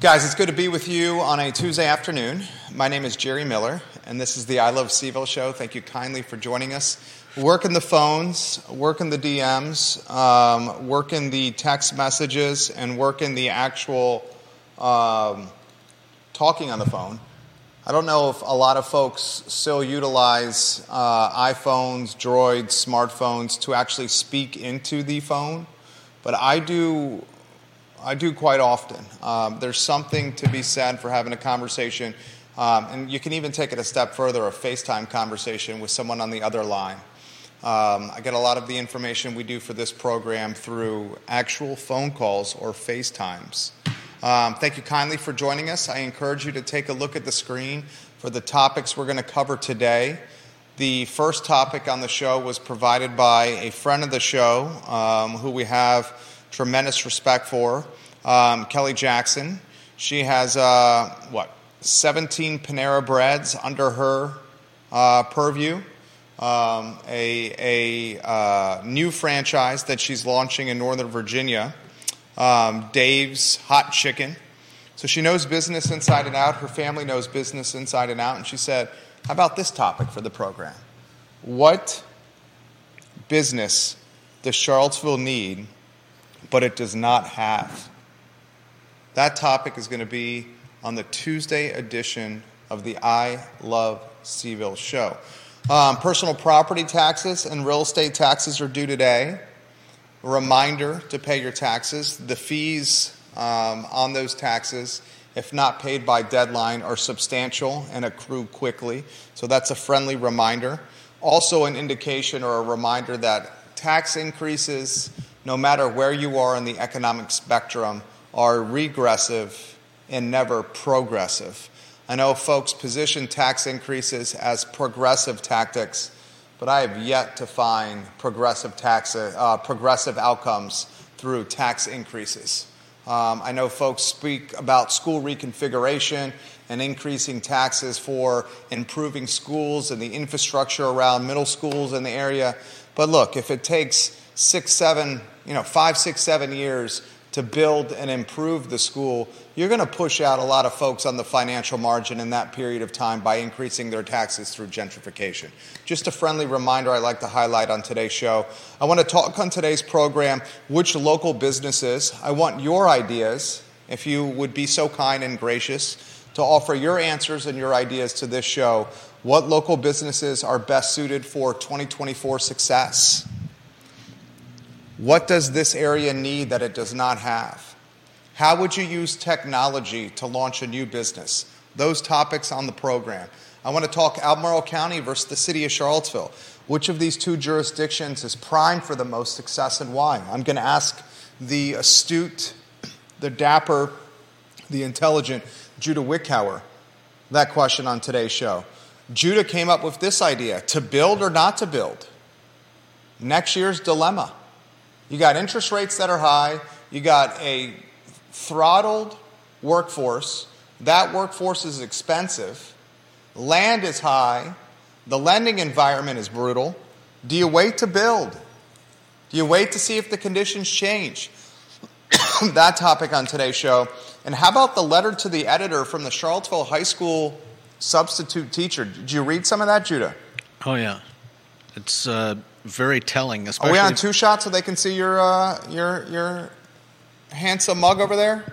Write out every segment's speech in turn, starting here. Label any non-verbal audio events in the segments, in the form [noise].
Guys, it's good to be with you on a Tuesday afternoon. My name is Jerry Miller, and this is the I Love CVille show. Thank you kindly for joining us. Working the phones, working the DMs, um, working the text messages, and working the actual um, talking on the phone. I don't know if a lot of folks still utilize uh, iPhones, Droids, smartphones to actually speak into the phone, but I do I do quite often. Um, there's something to be said for having a conversation, um, and you can even take it a step further a FaceTime conversation with someone on the other line. Um, I get a lot of the information we do for this program through actual phone calls or FaceTimes. Um, thank you kindly for joining us. I encourage you to take a look at the screen for the topics we're going to cover today. The first topic on the show was provided by a friend of the show um, who we have tremendous respect for, um, Kelly Jackson. She has, uh, what, 17 Panera Breads under her uh, purview. Um, a, a uh, new franchise that she's launching in Northern Virginia, um, Dave's Hot Chicken. So she knows business inside and out. Her family knows business inside and out. And she said, How about this topic for the program? What business does Charlottesville need but it does not have. That topic is going to be on the Tuesday edition of the I Love CVille show. Um, personal property taxes and real estate taxes are due today. A reminder to pay your taxes. The fees um, on those taxes, if not paid by deadline, are substantial and accrue quickly. So that's a friendly reminder. Also, an indication or a reminder that tax increases no matter where you are in the economic spectrum, are regressive and never progressive. I know folks position tax increases as progressive tactics, but I have yet to find progressive, tax, uh, progressive outcomes through tax increases. Um, I know folks speak about school reconfiguration and increasing taxes for improving schools and the infrastructure around middle schools in the area. But look, if it takes six, seven, you know, five, six, seven years to build and improve the school, you're going to push out a lot of folks on the financial margin in that period of time by increasing their taxes through gentrification. Just a friendly reminder I'd like to highlight on today's show. I want to talk on today's program which local businesses, I want your ideas, if you would be so kind and gracious, to offer your answers and your ideas to this show. What local businesses are best suited for 2024 success? What does this area need that it does not have? How would you use technology to launch a new business? Those topics on the program. I want to talk Albemarle County versus the city of Charlottesville. Which of these two jurisdictions is primed for the most success and why? I'm going to ask the astute, the dapper, the intelligent Judah Wickhauer that question on today's show. Judah came up with this idea to build or not to build. Next year's dilemma. You got interest rates that are high, you got a throttled workforce. That workforce is expensive. Land is high. The lending environment is brutal. Do you wait to build? Do you wait to see if the conditions change? [coughs] that topic on today's show. And how about the letter to the editor from the Charlottesville High School substitute teacher? Did you read some of that, Judah? Oh, yeah. It's uh, very telling. Especially Are we on two shots so they can see your uh, your your handsome mug over there?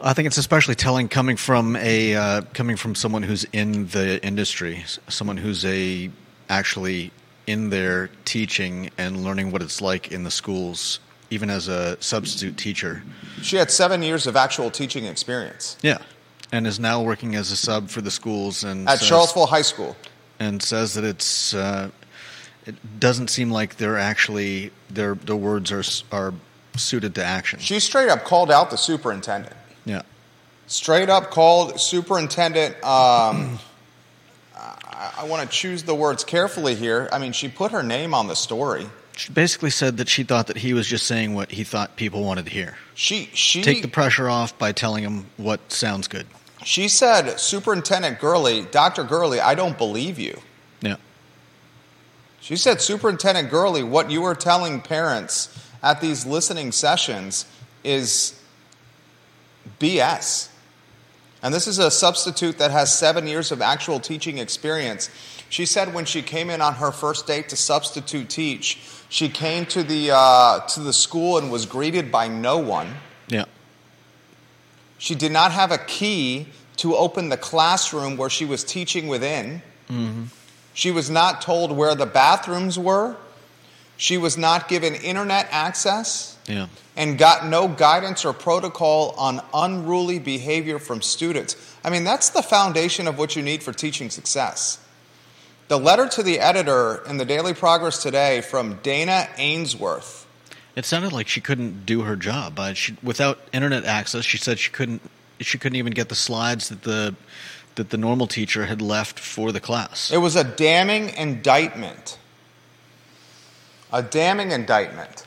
I think it's especially telling coming from a uh, coming from someone who's in the industry, someone who's a actually in there teaching and learning what it's like in the schools, even as a substitute teacher. She had seven years of actual teaching experience. Yeah, and is now working as a sub for the schools and at says, Charlottesville High School, and says that it's uh, it doesn't seem like they're actually their the words are are suited to action. She straight up called out the superintendent. Yeah, straight up called superintendent. Um, [clears throat] I, I want to choose the words carefully here. I mean, she put her name on the story. She basically said that she thought that he was just saying what he thought people wanted to hear. She she take the pressure off by telling him what sounds good. She said, Superintendent Gurley, Dr. Gurley, I don't believe you. She said, Superintendent Gurley, what you are telling parents at these listening sessions is BS. And this is a substitute that has seven years of actual teaching experience. She said when she came in on her first day to substitute teach, she came to the, uh, to the school and was greeted by no one. Yeah. She did not have a key to open the classroom where she was teaching within. She was not told where the bathrooms were. She was not given internet access Yeah. and got no guidance or protocol on unruly behavior from students. I mean, that's the foundation of what you need for teaching success. The letter to the editor in the Daily Progress today from Dana Ainsworth. It sounded like she couldn't do her job. Uh, she, without internet access, she said she couldn't. She couldn't even get the slides that the that the normal teacher had left for the class. It was a damning indictment. A damning indictment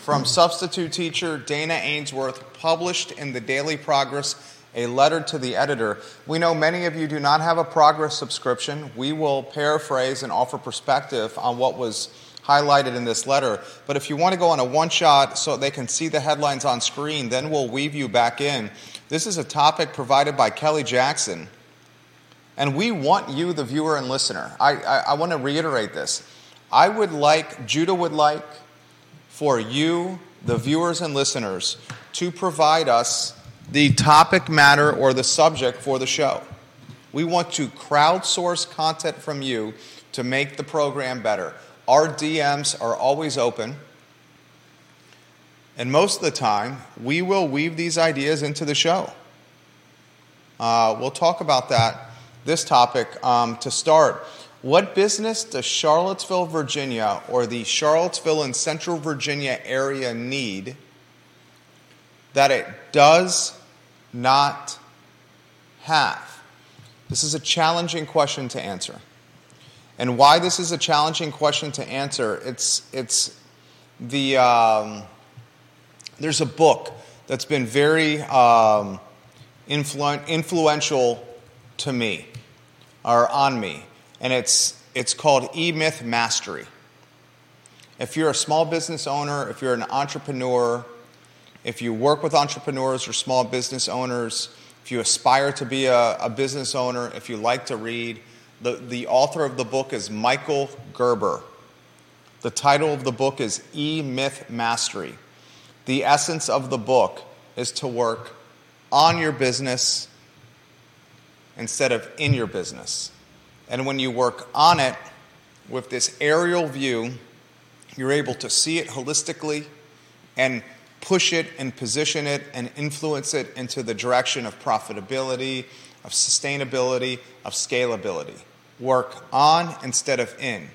from substitute teacher Dana Ainsworth, published in the Daily Progress, a letter to the editor. We know many of you do not have a Progress subscription. We will paraphrase and offer perspective on what was highlighted in this letter. But if you want to go on a one shot so they can see the headlines on screen, then we'll weave you back in. This is a topic provided by Kelly Jackson. And we want you, the viewer and listener. I, I, I want to reiterate this. I would like, Judah would like, for you, the viewers and listeners, to provide us the topic matter or the subject for the show. We want to crowdsource content from you to make the program better. Our DMs are always open. And most of the time, we will weave these ideas into the show. Uh, we'll talk about that, this topic, um, to start. What business does Charlottesville, Virginia, or the Charlottesville and Central Virginia area need that it does not have? This is a challenging question to answer. And why this is a challenging question to answer, it's, it's the, um, there's a book that's been very um, influ- influential to me, or on me, and it's, it's called E Myth Mastery. If you're a small business owner, if you're an entrepreneur, if you work with entrepreneurs or small business owners, if you aspire to be a, a business owner, if you like to read, the, the author of the book is Michael Gerber. The title of the book is E Myth Mastery. The essence of the book is to work on your business instead of in your business. And when you work on it with this aerial view, you're able to see it holistically and push it and position it and influence it into the direction of profitability, of sustainability, of scalability. Work on instead of in.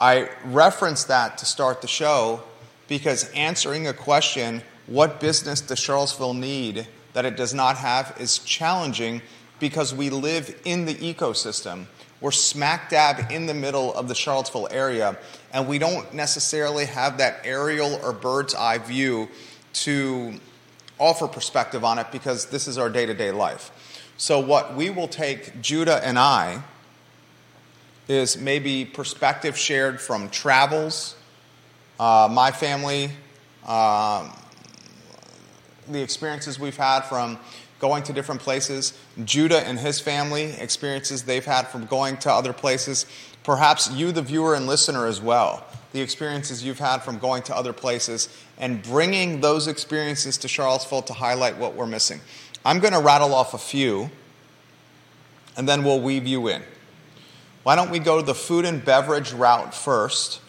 I reference that to start the show because answering a question, what business does Charlottesville need that it does not have, is challenging because we live in the ecosystem. We're smack dab in the middle of the Charlottesville area, and we don't necessarily have that aerial or bird's eye view to offer perspective on it because this is our day to day life. So, what we will take, Judah and I, is maybe perspective shared from travels, uh, my family, um, the experiences we've had from going to different places, Judah and his family, experiences they've had from going to other places, perhaps you, the viewer and listener, as well, the experiences you've had from going to other places, and bringing those experiences to Charlottesville to highlight what we're missing. I'm going to rattle off a few, and then we'll weave you in. Why don't we go to the food and beverage route first?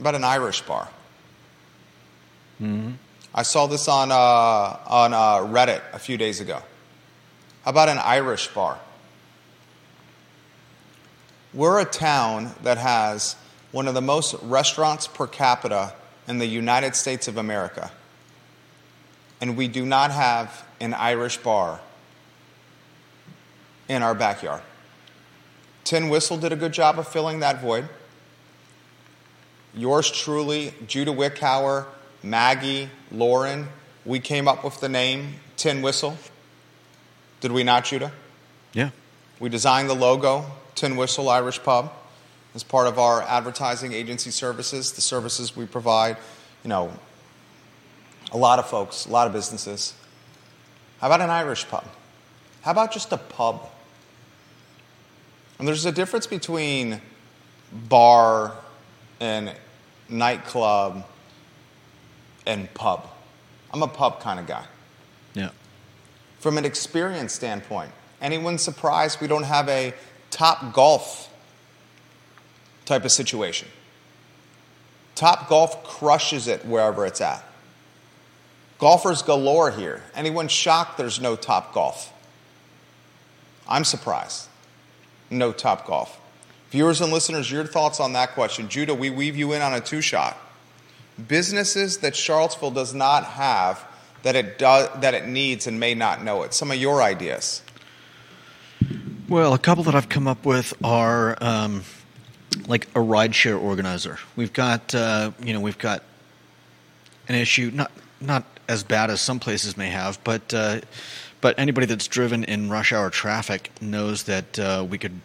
About an Irish bar. I saw this on, uh, on uh, Reddit a few days ago. How about an Irish bar? We're a town that has one of the most restaurants per capita in the United States of America. And we do not have an Irish bar in our backyard. Tin Whistle did a good job of filling that void. Yours truly, Judah Wickhauer, Maggie, Lauren, we came up with the name Tin Whistle. Did we not, Judah? Yeah. We designed the logo, Tin Whistle Irish Pub, as part of our advertising agency services, the services we provide, you know, A lot of folks, a lot of businesses. How about an Irish pub? How about just a pub? And there's a difference between bar and nightclub and pub. I'm a pub kind of guy. Yeah. From an experience standpoint, anyone surprised we don't have a top golf type of situation? Top golf crushes it wherever it's at. Golfers galore here. Anyone shocked there's no top golf? I'm surprised. No top golf. Viewers and listeners, your thoughts on that question. Judah, we weave you in on a two shot. Businesses that Charlottesville does not have that it does that it needs and may not know it. Some of your ideas. Well, a couple that I've come up with are um, like a rideshare organizer. We've got uh, you know we've got an issue not not as bad as some places may have, but uh, but anybody that's driven in rush hour traffic knows that uh, we could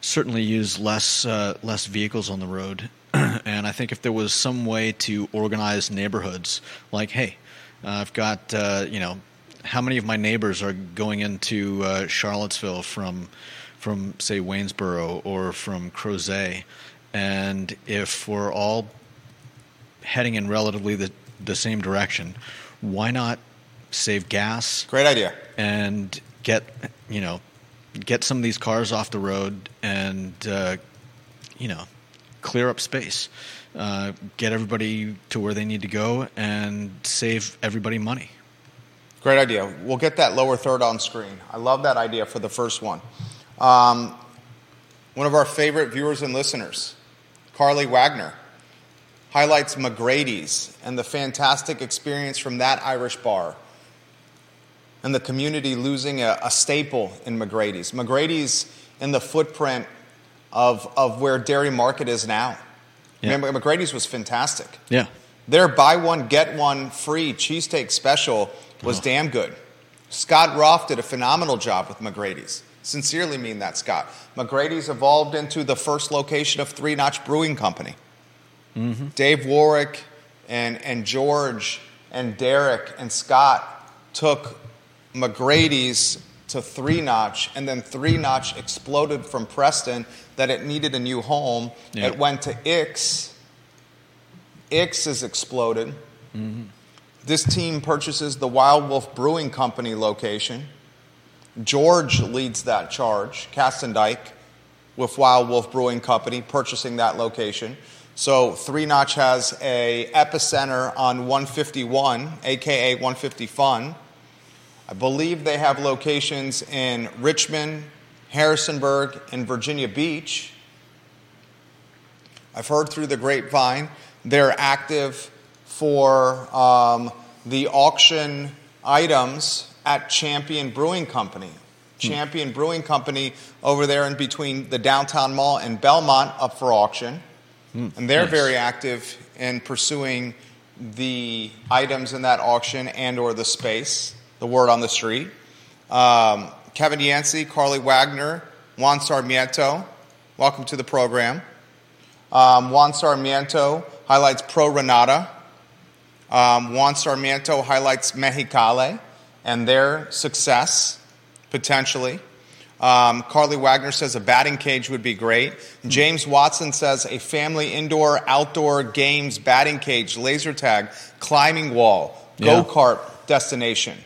certainly use less uh, less vehicles on the road. [clears throat] and I think if there was some way to organize neighborhoods, like hey, uh, I've got uh, you know how many of my neighbors are going into uh, Charlottesville from from say Waynesboro or from Crozet, and if we're all heading in relatively the the same direction, why not save gas? Great idea. And get you know get some of these cars off the road and uh, you know clear up space, uh, get everybody to where they need to go, and save everybody money. Great idea. We'll get that lower third on screen. I love that idea for the first one. Um, one of our favorite viewers and listeners, Carly Wagner, highlights McGrady's and the fantastic experience from that Irish bar and the community losing a, a staple in McGrady's. McGrady's in the footprint of, of where Dairy Market is now. Yeah. Remember, McGrady's was fantastic. Yeah. Their buy one, get one free cheesesteak special was Oh. damn good. Scott Roth did a phenomenal job with McGrady's. Sincerely mean that, Scott. McGrady's evolved into the first location of Three Notch Brewing Company. Mm-hmm. Dave Warwick and, and George and Derek and Scott took McGrady's to Three Notch, and then Three Notch exploded from Preston that it needed a new home. Yeah. It went to Ix. Ix has exploded. Mm-hmm. This team purchases the Wild Wolf Brewing Company location. George leads that charge, Kastendike, with Wild Wolf Brewing Company, purchasing that location. So Three Notch has a epicenter on 151, aka 150 Fun. I believe they have locations in Richmond, Harrisonburg, and Virginia Beach. I've heard through the grapevine they're active for um, the auction items at Champion Brewing Company. Champion Brewing Company over there in between the downtown mall and Belmont up for auction. and they're nice. very active in pursuing the items in that auction and or the space, the word on the street. Um, Kevin Yancey, Carly Wagner, Juan Sarmiento, welcome to the program. Um, Juan Sarmiento highlights Pro Re Nata. Um, Juan Sarmiento highlights Mexicali and their success, potentially. Um, Carly Wagner says a batting cage would be great. James Watson says a family indoor outdoor games batting cage, laser tag, climbing wall, Yeah. go kart destination.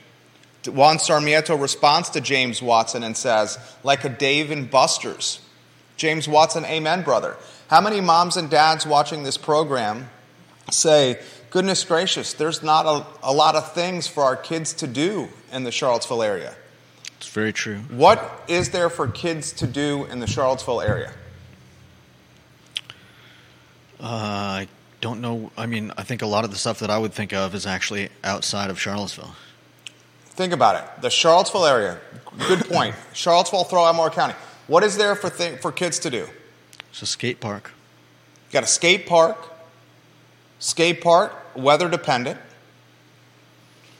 Juan Sarmiento responds to James Watson and says, like a Dave and Buster's. James Watson, amen, brother. How many moms and dads watching this program say, goodness gracious, there's not a, a lot of things for our kids to do in the Charlottesville area? It's very true. What is there for kids to do in the Charlottesville area? Uh, I don't know. I mean, I think a lot of the stuff that I would think of is actually outside of Charlottesville. Think about it. The Charlottesville area, good point. Charlottesville, throw Elmore County. What is there for, th- for kids to do? It's a skate park. You got a skate park, skate park, weather dependent.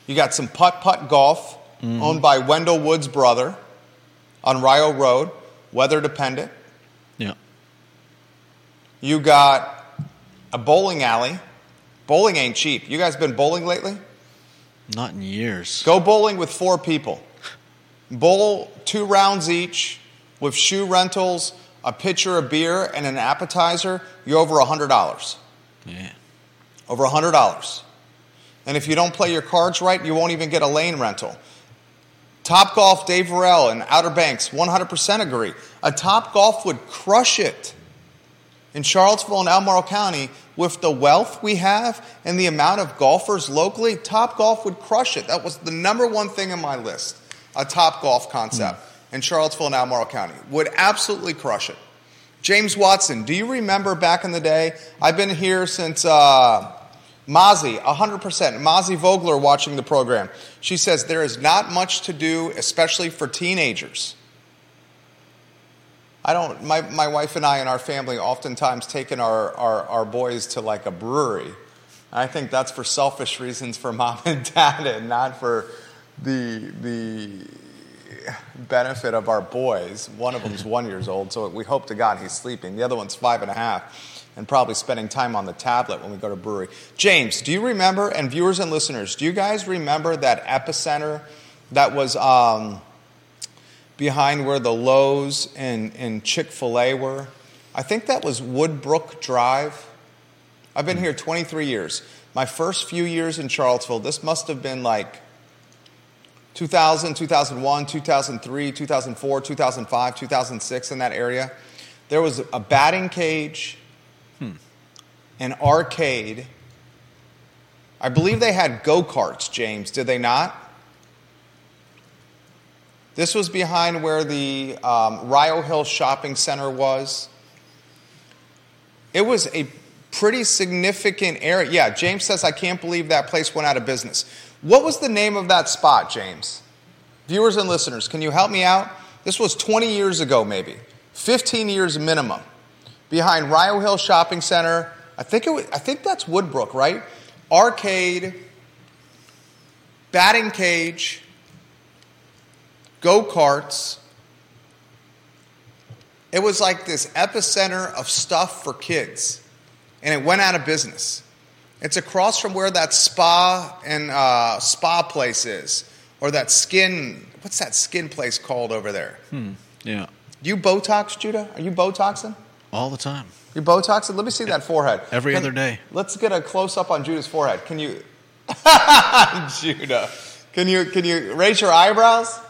You got some putt putt golf mm-hmm. owned by Wendell Wood's brother on Rio Road, weather dependent. Yeah. You got a bowling alley Bowling ain't cheap. You guys been bowling lately? Not in years. Go bowling with four people. Bowl two rounds each with shoe rentals, a pitcher of beer, and an appetizer. You're over $100. Yeah. Over $100. And if you don't play your cards right, you won't even get a lane rental. Top Golf, Dave Varell and Outer Banks, 100% agree. A Top Golf would crush it in Charlottesville and Albemarle County with the wealth we have and the amount of golfers locally. Top Golf would crush it. That was the number one thing on my list. A Top Golf concept in Charlottesville and Albemarle County would absolutely crush it. James Watson, do you remember back in the day? I've been here since uh, Mozzie, 100%. Mozzie Vogler watching the program. She says there is not much to do, especially for teenagers. I don't, my, my wife and I and our family oftentimes taking our, our, our boys to like a brewery. I think that's for selfish reasons for [laughs] mom and dad and not for the, the benefit of our boys. One of them's [laughs] one years old, so we hope to God he's sleeping. The other one's five and a half and probably spending time on the tablet when we go to brewery. James, do you remember, and viewers and listeners, do you guys remember that epicenter that was um, behind where the Lowe's and, and Chick fil A were? I think that was Woodbrook Drive. I've been here 23 years. My first few years in Charlottesville, this must have been like 2000, 2001, 2003, 2004, 2005, 2006 in that area. There was a batting cage, hmm. an arcade. I believe they had go karts, James, did they not? This was behind where the um, Rio Hill Shopping Center was. It was a pretty significant area. Yeah, James says, I can't believe that place went out of business. What was the name of that spot, James? Viewers and listeners, can you help me out? This was 20 years ago, maybe. 15 years minimum. Behind Rio Hill Shopping Center. I think, it was, I think that's Woodbrook, right? Arcade, batting cage, go karts. It was like this epicenter of stuff for kids, and it went out of business. It's across from where that spa and uh, spa place is, or that skin. What's that skin place called over there? Hmm. Yeah. You Botox, Judah? Are you Botoxing? All the time. You Botoxing? Let me see that forehead. Every Can- other day. Let's get a close up on Judah's forehead. Can you, [laughs] Judah? Can you can you raise your eyebrows?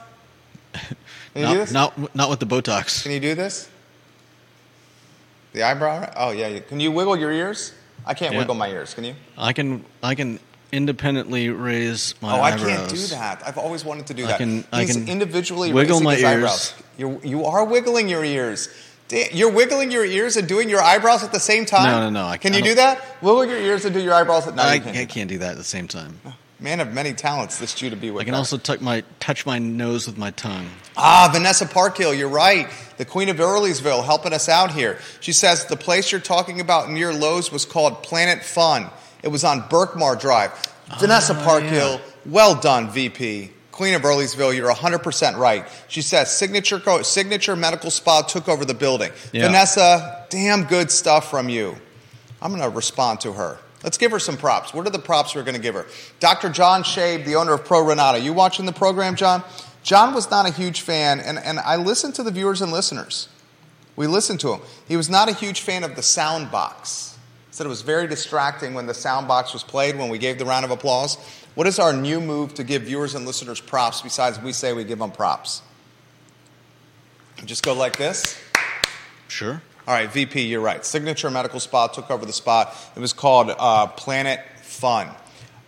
Can you do Not, this? not, not with the Botox. Can you do this? The eyebrow? Oh yeah. Can you wiggle your ears? I can't Yeah. wiggle my ears. Can you? I can I can independently raise my eyebrows. oh, I can't do that. I've always wanted to do I that. can- I can individually wiggle my ears. eyebrows. You're, you are wiggling your ears. You're wiggling your ears and doing your eyebrows at the same time. No, no, no, I- can I you do that? Wiggle your ears and do your eyebrows at. No, I, can't. I can't do that at the same time. Man of many talents, this Judah be with. I can also tuck my touch my nose with my tongue. Ah, Vanessa Parkhill, you're right. The Queen of Earlysville helping us out here. She says the place you're talking about near Lowe's was called Planet Fun. It was on Berkmar Drive. Vanessa Parkhill, well done, VP. Queen of Earlysville, you're 100% right. She says Signature, Co- Signature Medical Spa took over the building. Yeah. Vanessa, damn good stuff from you. I'm going to respond to her. Let's give her some props. What are the props we're going to give her? Dr. John Shabe, the owner of Pro Re Nata. You watching the program, John? John was not a huge fan, and, and I listened to the viewers and listeners. We listened to him. He was not a huge fan of the sound box. Said it was very distracting when the sound box was played when we gave the round of applause. What is our new move to give viewers and listeners props besides we say we give them props? Just go like this. Sure. All right, VP, you're right. Signature Medical Spa took over the spot. It was called uh, Planet Fun.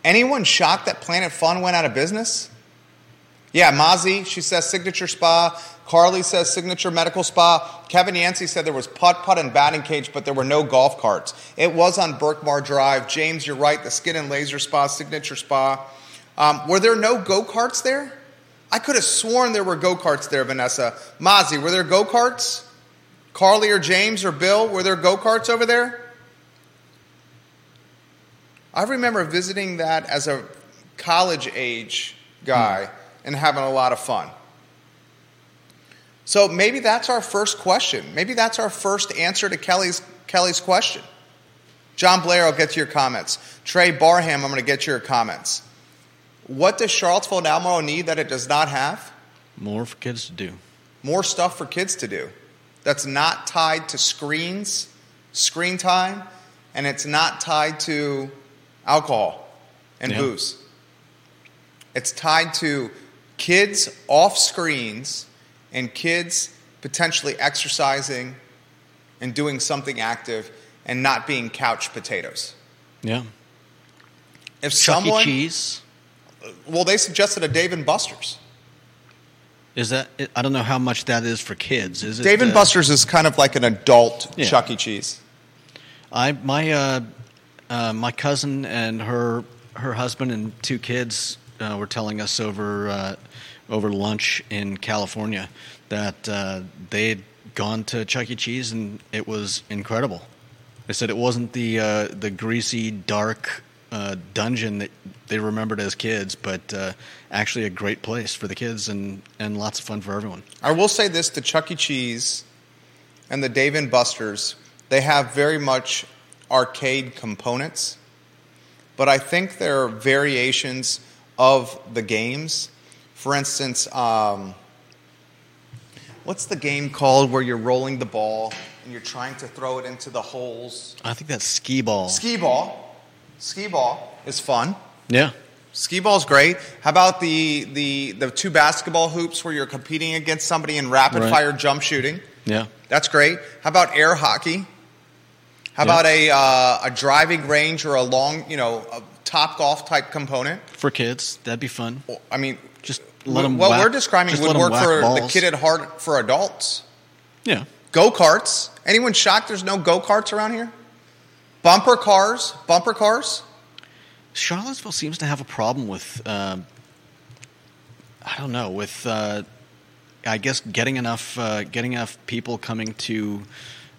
Anyone shocked that Planet Fun went out of business? Yeah, Mozzie, she says Signature Spa. Carly says Signature Medical Spa. Kevin Yancey said there was putt putt and batting cage, but there were no golf carts. It was on Berkmar Drive. James, you're right. The Skin and Laser Spa, Signature Spa. Um, were there no go karts there? I could have sworn there were go karts there, Vanessa. Mozzie, were there go karts? Carly or James or Bill, were there go karts over there? I remember visiting that as a college age guy and having a lot of fun. So maybe that's our first question. Maybe that's our first answer to Kelly's, Kelly's question. John Blair, I'll get to your comments. Trey Barham, I'm going to get to your comments. What does Charlottesville and Albemarle need that it does not have? More for kids to do. More stuff for kids to do. That's not tied to screens, screen time, and it's not tied to alcohol and Yeah. booze. It's tied to kids off screens and kids potentially exercising and doing something active and not being couch potatoes. Yeah. If Chuck E. someone, Cheese. well, they suggested a Dave and Buster's. Is that? I don't know how much that is for kids. Is it? Dave and uh, Buster's is kind of like an adult Yeah. Chuck E. Cheese. I my uh, uh, my cousin and her her husband and two kids uh, were telling us over uh, over lunch in California that uh, they had gone to Chuck E. Cheese and it was incredible. They said it wasn't the uh, the greasy dark uh, dungeon that they remembered as kids, but uh, actually a great place for the kids and, and lots of fun for everyone. I will say this to Chuck E. Cheese and the Dave and Buster's, they have very much arcade components, but I think there are variations of the games. For instance, um, what's the game called where you're rolling the ball and you're trying to throw it into the holes? I think that's skee ball. Skee ball. Skee ball is fun. Yeah. Skee ball's great. How about the, the, the two basketball hoops where you're competing against somebody in rapid Right. fire jump shooting? Yeah. That's great. How about air hockey? How Yeah. about a, uh, a driving range or a long, you know, a top golf type component? For kids, that'd be fun. I mean, Just let wh- 'em what whack- we're describing would work for the kid at heart for adults. Yeah. Go karts. Anyone shocked there's no go karts around here? Bumper cars. Bumper cars. Charlottesville seems to have a problem with, uh, I don't know, with uh, I guess getting enough uh, getting enough people coming to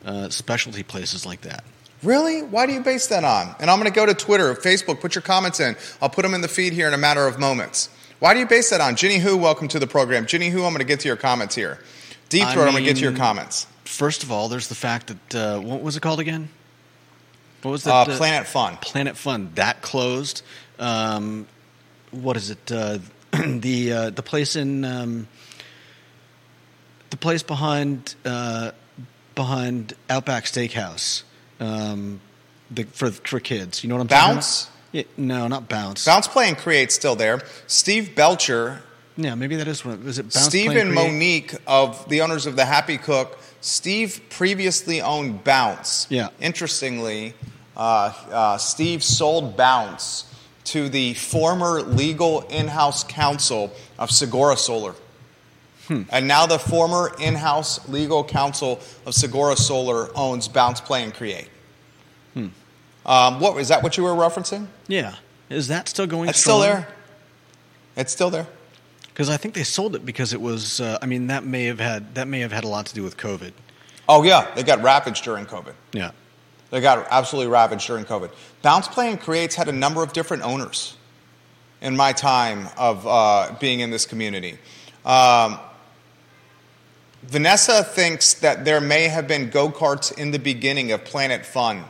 uh, specialty places like that. Really? Why do you base that on? And I'm going to go to Twitter, Facebook, put your comments in. I'll put them in the feed here in a matter of moments. Why do you base that on? Ginny Who, welcome to the program. Ginny Who, I'm going to get to your comments here. Deep I Throat, I'm going to get to your comments. First of all, there's the fact that uh, what was it called again? What was Uh, that? Planet Fun. Planet Fun that closed. Um, what is it? Uh, [clears throat] the uh, the place in um, the place behind uh, behind Outback Steakhouse. Um, the, for for kids, you know what I'm talking Bounce? about? Yeah, no, not bounce. Bounce Play and Create still there. Steve Belcher, Yeah, maybe that is what was it. Bounce Steve and Create? Monique of the owners of the Happy Cook. Steve previously owned Bounce. Yeah. Interestingly, uh, uh, Steve sold Bounce to the former legal in-house counsel of Sigora Solar. Hmm. And now the former in-house legal counsel of Sigora Solar owns Bounce Play and Create. Hmm. Um, what is that? What you were referencing? Yeah, is that still going? It's still there. It's still there. Because I think they sold it because it was. Uh, I mean, that may have had that may have had a lot to do with COVID. Oh yeah, they got ravaged during COVID. Yeah. They got absolutely ravaged during COVID. Bounce Play and Creates had a number of different owners in my time of uh, being in this community. Um, Vanessa thinks that there may have been go karts in the beginning of Planet Fun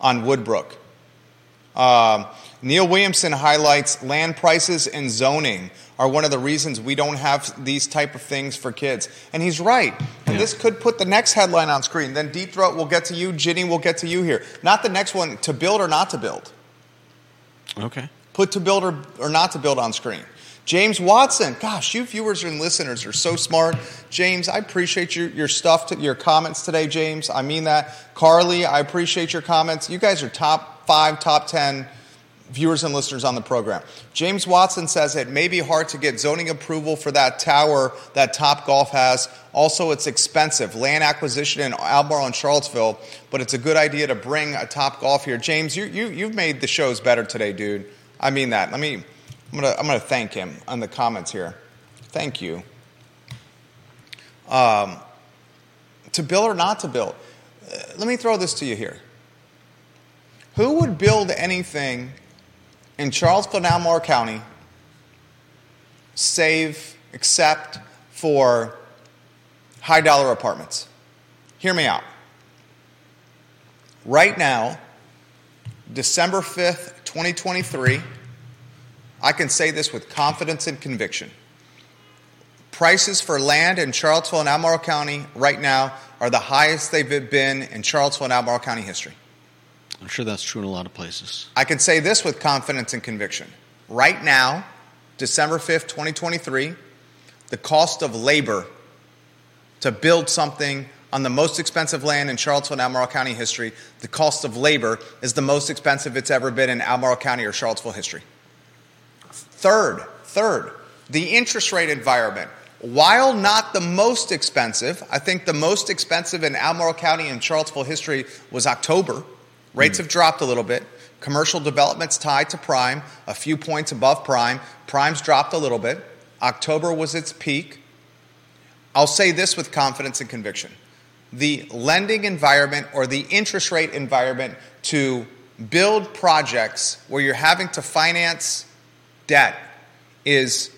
on Woodbrook. Um, Neil Williamson highlights land prices and zoning are one of the reasons we don't have these type of things for kids. And he's right. And Yeah. this could put the next headline on screen. Then Deep Throat will get to you, Ginny will get to you here. Not the next one, to build or not to build. Okay. Put to build or, or not to build on screen. James Watson, gosh, you viewers and listeners are so smart. James, I appreciate your, your stuff, to, your comments today, James. I mean that. Carly, I appreciate your comments. You guys are top five, top 10 viewers and listeners on the program. James Watson says it may be hard to get zoning approval for that tower that Top Golf has. Also, it's expensive. Land acquisition in Albemarle and Charlottesville, but it's a good idea to bring a Top Golf here. James, you, you, you've made the shows better today, dude. I mean that. Let me, I'm going to I'm gonna thank him on the comments here. Thank you. Um, to build or not to build? Uh, let me throw this to you here. Who would build anything in Charleston and Albemarle County, save, except for high dollar apartments? Hear me out. Right now, December 5th, 2023, I can say this with confidence and conviction. Prices for land in Charlottesville and Albemarle County right now are the highest they've been in Charlottesville and Albemarle County history. I'm sure that's true in a lot of places. I can say this with confidence and conviction. Right now, December 5th, 2023, the cost of labor to build something on the most expensive land in Charlottesville and Albemarle County history, the cost of labor is the most expensive it's ever been in Albemarle County or Charlottesville history. Third, third, the interest rate environment. While not the most expensive, I think the most expensive in Albemarle County and Charlottesville history was October. Rates hmm. have dropped a little bit. Commercial developments tied to prime, a few points above prime. Prime's dropped a little bit. October was its peak. I'll say this with confidence and conviction. The lending environment or the interest rate environment to build projects where you're having to finance debt is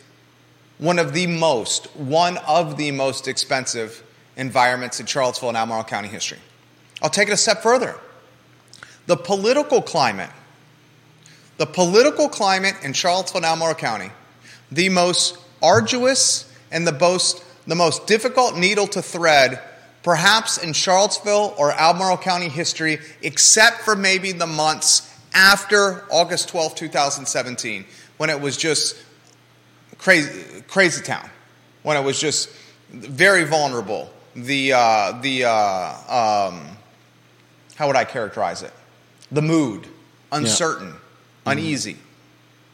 one of the most, one of the most expensive environments in Charlottesville and Albemarle County history. I'll take it a step further. The political climate, the political climate in Charlottesville and Albemarle County, the most arduous and the most, the most difficult needle to thread, perhaps in Charlottesville or Albemarle County history, except for maybe the months after August 12, 2017, when it was just crazy, crazy town, when it was just very vulnerable. The, uh, the uh, um, how would I characterize it? The mood, uncertain, yeah. uneasy,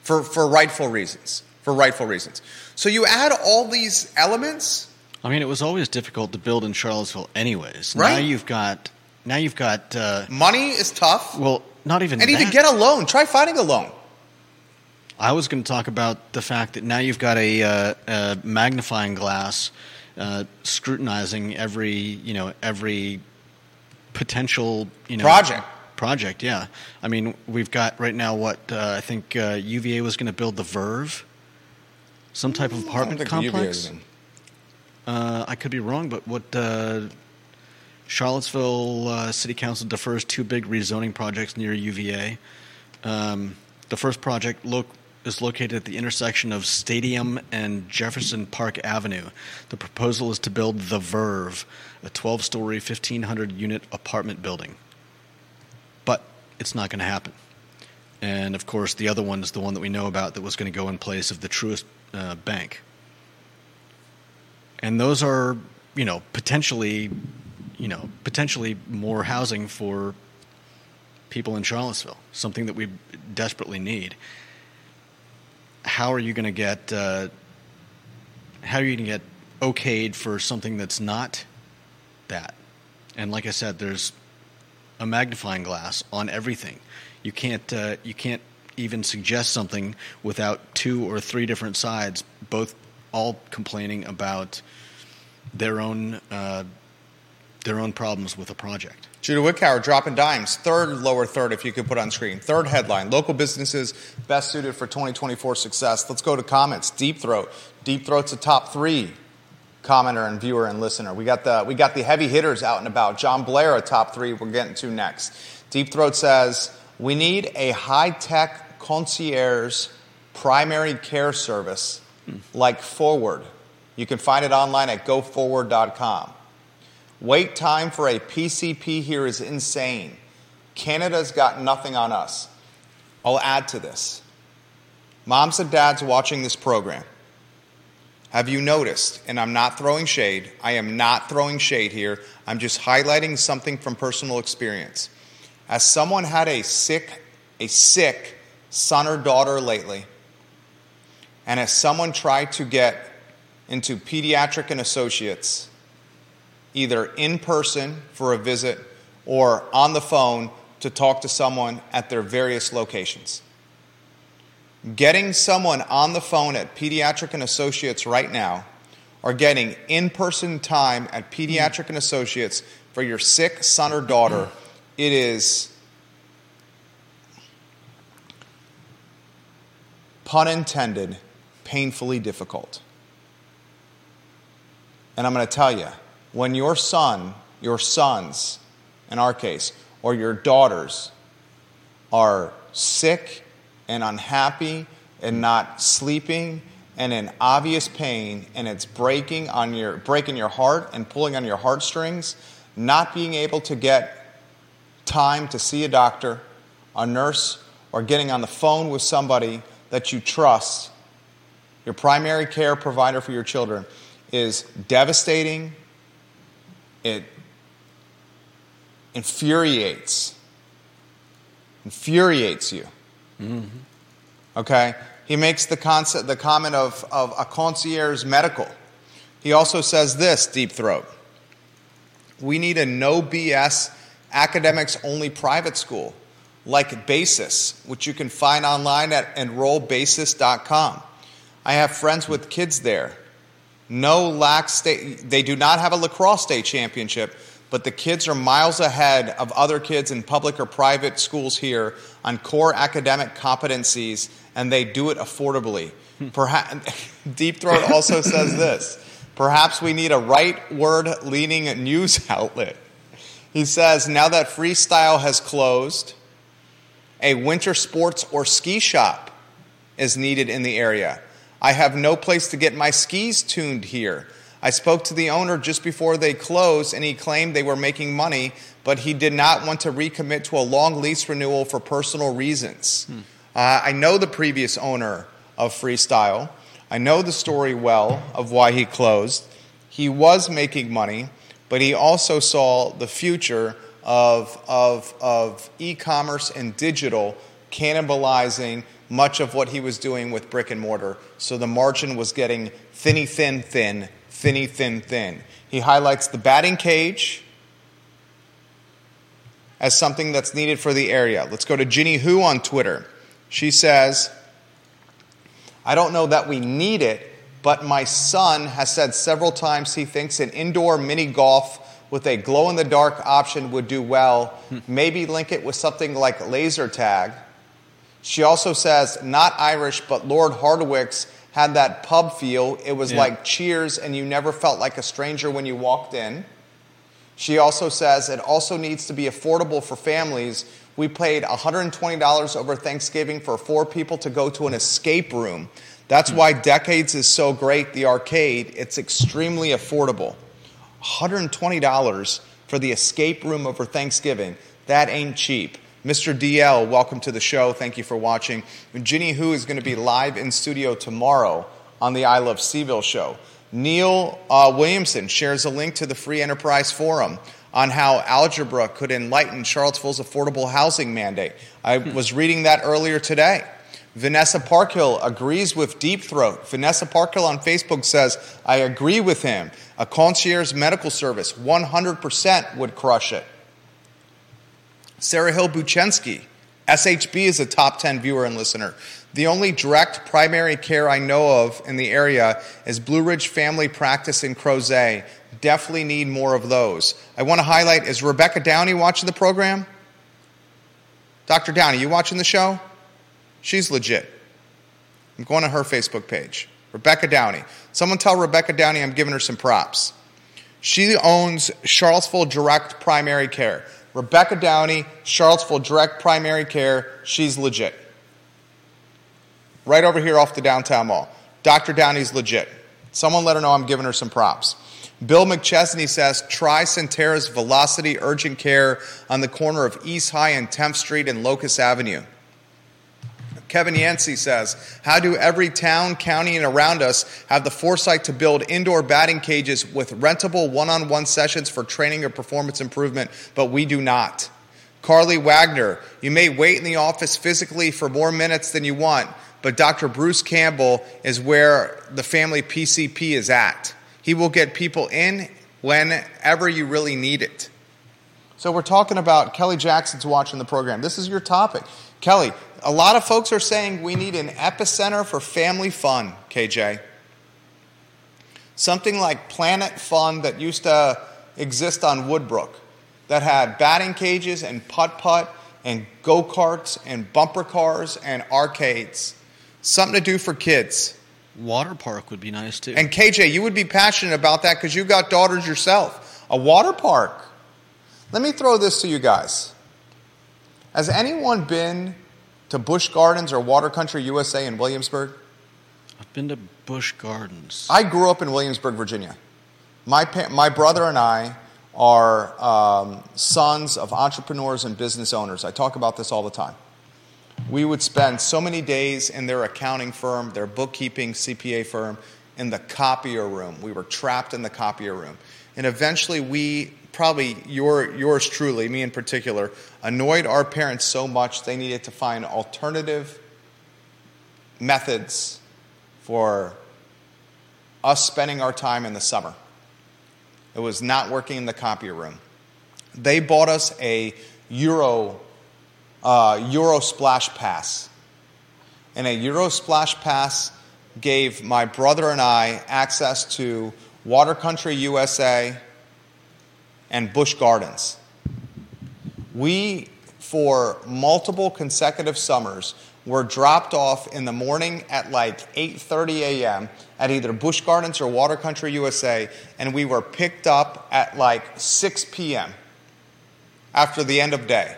for, for rightful reasons. For rightful reasons. So you add all these elements. I mean, it was always difficult to build in Charlottesville, anyways. Right. Now you've got. Now you've got. Uh, Money is tough. Well, not even. And that. even get a loan. Try finding a loan. I was going to talk about the fact that now you've got a, uh, a magnifying glass uh, scrutinizing every you know every potential you know project project. Yeah, I mean we've got right now what uh, I think uh, UVA was going to build the Verve, some type of apartment complex. Uh, I could be wrong, but what uh, Charlottesville uh, City Council defers two big rezoning projects near UVA. Um, the first project look is located at the intersection of Stadium and Jefferson Park Avenue. The proposal is to build the Verve, a 12 story, 1,500 unit apartment building. It's not going to happen. And of course, the other one is the one that we know about that was going to go in place of the Truist uh, Bank. And those are, you know, potentially, you know, potentially more housing for people in Charlottesville, something that we desperately need how are you going to get uh, how are you going to get okayed for something that's not that? And like I said, there's a magnifying glass on everything. You can't uh, you can't even suggest something without two or three different sides, both all complaining about their own uh, their own problems with a project. Judah Wickower dropping dimes. Third lower third, if you could put on screen. Third headline Local businesses best suited for 2024 success. Let's go to comments. Deep Throat. Deep Throat's a top three commenter and viewer and listener. We got the, we got the heavy hitters out and about. John Blair, a top three, we're getting to next. Deep Throat says, We need a high tech concierge primary care service like Forward. You can find it online at goforward.com. Wait time for a PCP here is insane. Canada's got nothing on us. I'll add to this. Moms and dads watching this program, have you noticed, and I'm not throwing shade, I am not throwing shade here, I'm just highlighting something from personal experience. As someone had a sick, a sick son or daughter lately, and as someone tried to get into pediatric and associates, either in person for a visit or on the phone to talk to someone at their various locations. Getting someone on the phone at Pediatric and Associates right now or getting in person time at Pediatric and Associates for your sick son or daughter, it is, pun intended, painfully difficult. And I'm going to tell you, when your son, your sons, in our case, or your daughters are sick and unhappy and not sleeping and in obvious pain and it's breaking on your breaking your heart and pulling on your heartstrings, not being able to get time to see a doctor, a nurse, or getting on the phone with somebody that you trust, your primary care provider for your children, is devastating. It infuriates. Infuriates you. Mm-hmm. Okay? He makes the, concept, the comment of, of a concierge medical. He also says this, Deep Throat. We need a no BS academics only private school like Basis, which you can find online at enrollbasis.com. I have friends with kids there. No lax state, they do not have a lacrosse state championship, but the kids are miles ahead of other kids in public or private schools here on core academic competencies, and they do it affordably. Hmm. Perhaps, [laughs] Deep Throat also [laughs] says this perhaps we need a right word leaning news [laughs] outlet. He says, now that freestyle has closed, a winter sports or ski shop is needed in the area. I have no place to get my skis tuned here. I spoke to the owner just before they closed, and he claimed they were making money, but he did not want to recommit to a long lease renewal for personal reasons. Hmm. Uh, I know the previous owner of Freestyle. I know the story well of why he closed. He was making money, but he also saw the future of, of, of e commerce and digital cannibalizing much of what he was doing with brick and mortar. So the margin was getting thinny, thin, thin, thinny, thin, thin. He highlights the batting cage as something that's needed for the area. Let's go to Ginny Who on Twitter. She says, I don't know that we need it, but my son has said several times he thinks an indoor mini golf with a glow in the dark option would do well. Hmm. Maybe link it with something like laser tag. She also says, not Irish, but Lord Hardwicke's had that pub feel. It was yeah. like cheers, and you never felt like a stranger when you walked in. She also says it also needs to be affordable for families. We paid $120 over Thanksgiving for four people to go to an escape room. That's hmm. why Decades is so great, the arcade. It's extremely affordable. $120 for the escape room over Thanksgiving. That ain't cheap. Mr. DL, welcome to the show. Thank you for watching. Ginny Hu is going to be live in studio tomorrow on the I Love CVille show. Neil uh, Williamson shares a link to the Free Enterprise Forum on how algebra could enlighten Charlottesville's affordable housing mandate. I hmm. was reading that earlier today. Vanessa Parkhill agrees with Deep Throat. Vanessa Parkhill on Facebook says, I agree with him. A concierge medical service, 100% would crush it. Sarah Hill Buchensky. SHB is a top 10 viewer and listener. The only direct primary care I know of in the area is Blue Ridge Family Practice in Crozet. Definitely need more of those. I want to highlight is Rebecca Downey watching the program? Dr. Downey, you watching the show? She's legit. I'm going to her Facebook page. Rebecca Downey. Someone tell Rebecca Downey I'm giving her some props. She owns Charlottesville Direct Primary Care. Rebecca Downey, Charlottesville Direct Primary Care, she's legit. Right over here off the downtown mall. Dr. Downey's legit. Someone let her know I'm giving her some props. Bill McChesney says try Sentara's Velocity Urgent Care on the corner of East High and 10th Street and Locust Avenue. Kevin Yancey says, How do every town, county, and around us have the foresight to build indoor batting cages with rentable one on one sessions for training or performance improvement, but we do not? Carly Wagner, you may wait in the office physically for more minutes than you want, but Dr. Bruce Campbell is where the family PCP is at. He will get people in whenever you really need it. So, we're talking about Kelly Jackson's watching the program. This is your topic. Kelly, a lot of folks are saying we need an epicenter for family fun, KJ. Something like Planet Fun that used to exist on Woodbrook that had batting cages and putt putt and go karts and bumper cars and arcades. Something to do for kids. Water park would be nice too. And KJ, you would be passionate about that because you've got daughters yourself. A water park. Let me throw this to you guys. Has anyone been to Busch Gardens or Water Country USA in Williamsburg? I've been to Busch Gardens. I grew up in Williamsburg, Virginia. My, pa- my brother and I are um, sons of entrepreneurs and business owners. I talk about this all the time. We would spend so many days in their accounting firm, their bookkeeping CPA firm, in the copier room. We were trapped in the copier room. And eventually, we, probably your, yours truly, me in particular, annoyed our parents so much they needed to find alternative methods for us spending our time in the summer. It was not working in the copy room. They bought us a Euro, uh, Euro Splash Pass. And a Euro Splash Pass gave my brother and I access to Water Country USA and Busch Gardens. We, for multiple consecutive summers, were dropped off in the morning at like 8:30 a.m. at either Busch Gardens or Water Country USA, and we were picked up at like 6 p.m. after the end of day.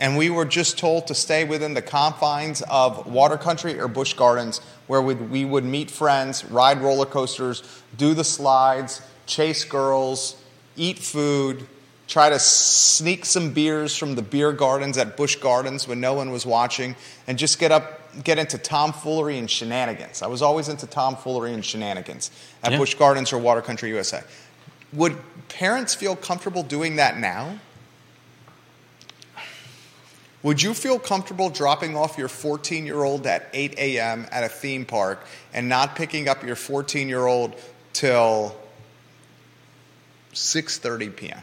And we were just told to stay within the confines of Water Country or Busch Gardens, where we would meet friends, ride roller coasters, do the slides, chase girls, eat food, try to sneak some beers from the beer gardens at Busch Gardens when no one was watching, and just get up, get into tomfoolery and shenanigans. I was always into tomfoolery and shenanigans at Yeah. Busch Gardens or Water Country USA. Would parents feel comfortable doing that now? Would you feel comfortable dropping off your 14 year old at 8 a.m. at a theme park and not picking up your 14 year old till 6:30 p.m.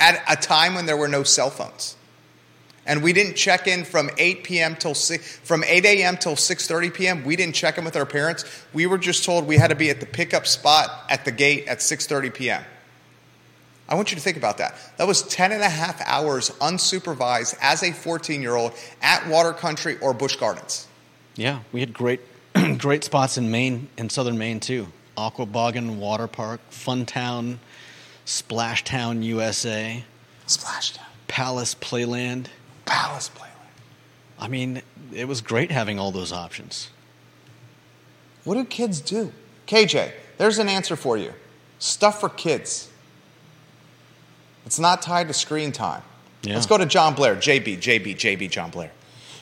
at a time when there were no cell phones? And we didn't check in from 8 p.m. till 6, from 8 a.m. till 6:30 p.m. We didn't check in with our parents. We were just told we had to be at the pickup spot at the gate at 6:30 p.m. I want you to think about that. That was 10 and a half hours unsupervised as a 14 year old at Water Country or Busch Gardens. Yeah, we had great, [clears throat] great spots in Maine, in southern Maine too. Aquaboggan Water Park, Funtown, Splashtown, USA, Splashdown, Palace Playland. Palace Playland. I mean, it was great having all those options. What do kids do? KJ, there's an answer for you stuff for kids. It's not tied to screen time. Yeah. Let's go to John Blair. JB, JB, JB, John Blair.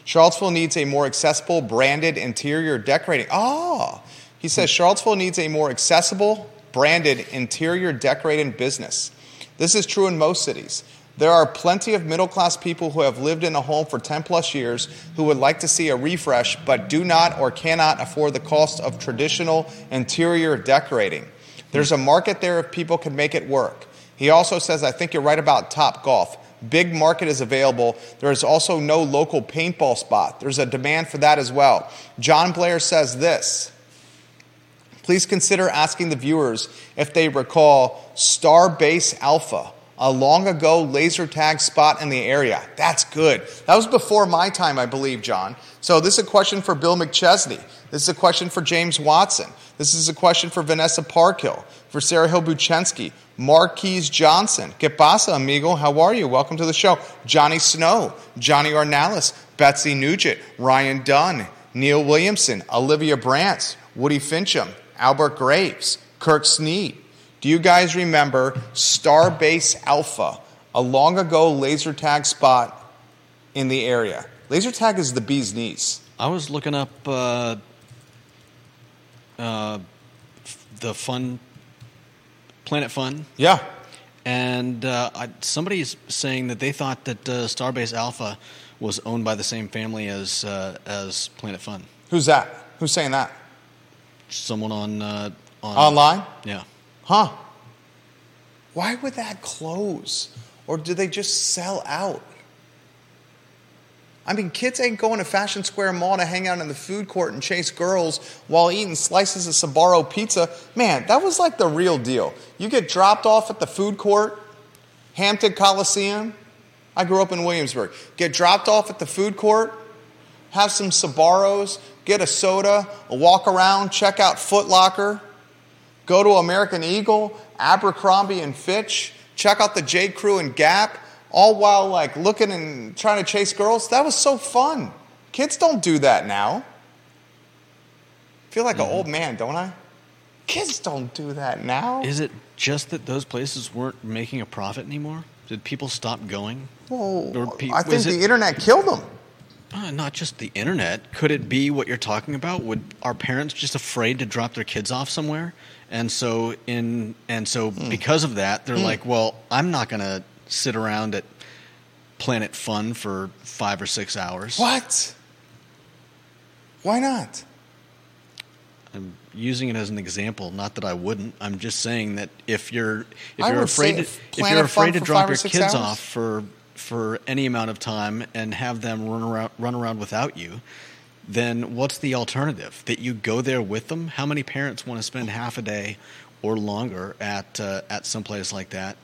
Charlottesville needs a more accessible, branded interior decorating. Oh, he says Charlottesville needs a more accessible, branded interior decorating business. This is true in most cities. There are plenty of middle class people who have lived in a home for 10 plus years who would like to see a refresh but do not or cannot afford the cost of traditional interior decorating. There's a market there if people can make it work. He also says, I think you're right about Top Golf. Big market is available. There is also no local paintball spot. There's a demand for that as well. John Blair says this Please consider asking the viewers if they recall Starbase Alpha, a long ago laser tag spot in the area. That's good. That was before my time, I believe, John. So this is a question for Bill McChesney. This is a question for James Watson. This is a question for Vanessa Parkhill, for Sarah Hill Buchensky, Marquise Johnson. Que pasa, amigo? How are you? Welcome to the show. Johnny Snow, Johnny Ornalis, Betsy Nugent, Ryan Dunn, Neil Williamson, Olivia Brantz, Woody Fincham, Albert Graves, Kirk Sneed. Do you guys remember Starbase Alpha, a long ago laser tag spot in the area? Laser tag is the bee's knees. I was looking up uh, uh, the Fun Planet Fun, Yeah. and uh, I, somebody's saying that they thought that uh, Starbase Alpha was owned by the same family as uh, as Planet Fun. Who's that? Who's saying that? Someone on uh, on Online? Yeah, Huh. Why would that close? Or do they just sell out? I mean, kids ain't going to Fashion Square Mall to hang out in the food court and chase girls while eating slices of Sbarro pizza. Man, that was like the real deal. You get dropped off at the food court, Hampton Coliseum. I grew up in Williamsburg. Get dropped off at the food court, have some Sbarros, get a soda, a walk around, check out Foot Locker, go to American Eagle, Abercrombie and Fitch, check out the J. Crew and Gap, all while like looking and trying to chase girls. That was so fun. Kids don't do that now. I feel like an mm-hmm. old man, don't I? Kids don't do that now. Is it just that those places weren't making a profit anymore? Did people stop going? well, pe- I think the it- internet killed them. Uh, not just the internet. Could it be what you're talking about? Would are parents just afraid to drop their kids off somewhere, and so in and so Hmm. because of that, they're like, well, I'm not going to sit around at Planet Fun for five or six hours. What? Why not? I'm using it as an example. Not that I wouldn't. I'm just saying that if you're if I you're afraid to, if if you're afraid to drop your kids hours- off for for any amount of time and have them run around run around without you, then what's the alternative? That you go there with them? How many parents want to spend half a day or longer at uh, at someplace like that?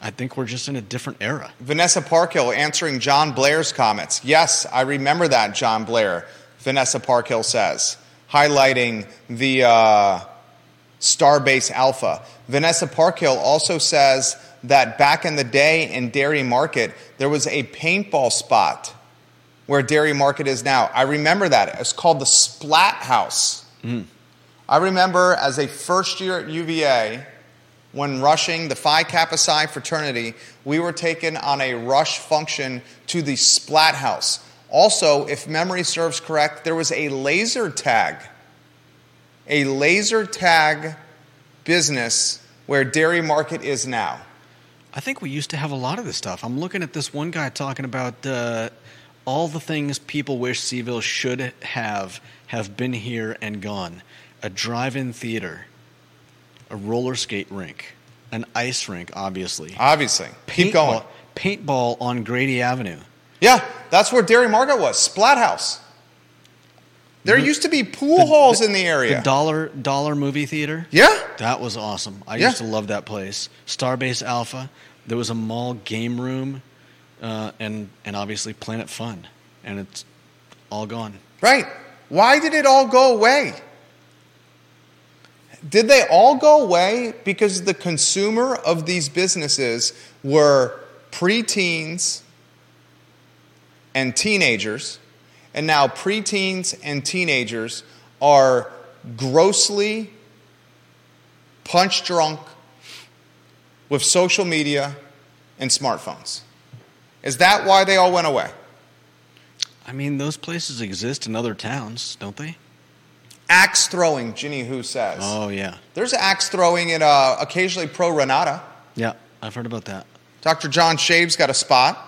I think we're just in a different era. Vanessa Parkhill answering John Blair's comments. Yes, I remember that, John Blair, Vanessa Parkhill says, highlighting the uh, Starbase Alpha. Vanessa Parkhill also says that back in the day in Dairy Market, there was a paintball spot where Dairy Market is now. I remember that. It's called the Splat House. Mm-hmm. I remember as a first year at UVA, when rushing the Phi Kappa Psi fraternity, we were taken on a rush function to the Splat House. Also, if memory serves correct, there was a laser tag, a laser tag business where Dairy Market is now. I think we used to have a lot of this stuff. I'm looking at this one guy talking about uh, all the things people wish CVille should have have been here and gone. A drive-in theater, a roller skate rink, an ice rink, obviously. Obviously. Keep going. Paintball, paintball on Grady Avenue. Yeah, that's where Dairy Market was, Splat House. There used to be pool The- halls the- in the area. The dollar dollar movie theater. yeah. That was awesome. I Yeah. used to love that place. Starbase Alpha. There was a mall game room, uh, and and obviously Planet Fun, and it's all gone. Right. Why did it all go away? Did they all go away because the consumer of these businesses were preteens and teenagers, and now preteens and teenagers are grossly punch drunk with social media and smartphones? Is that why they all went away? I mean, those places exist in other towns, don't they? Axe throwing, Ginny Who says. Oh yeah, There's axe throwing at uh, occasionally Pro Re Nata. yeah. I've heard about that. Dr. John Shave's got a spot.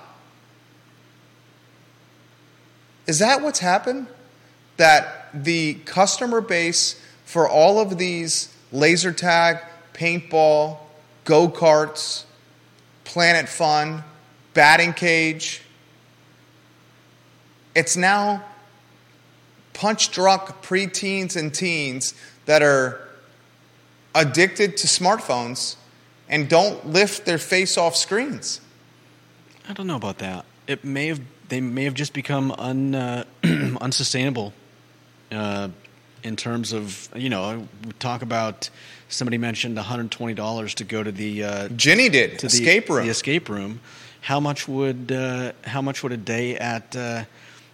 Is that what's happened? That the customer base for all of these laser tag, paintball, go karts, Planet Fun, batting cage, it's now punch drunk preteens and teens that are addicted to smartphones and don't lift their face off screens. I don't know about that. It may have they may have just become un, uh, [clears throat] unsustainable uh, in terms of you know we talk about somebody mentioned one hundred twenty dollars to go to the uh, Ginny did to escape the, room. The escape room. How much would uh, how much would a day at uh,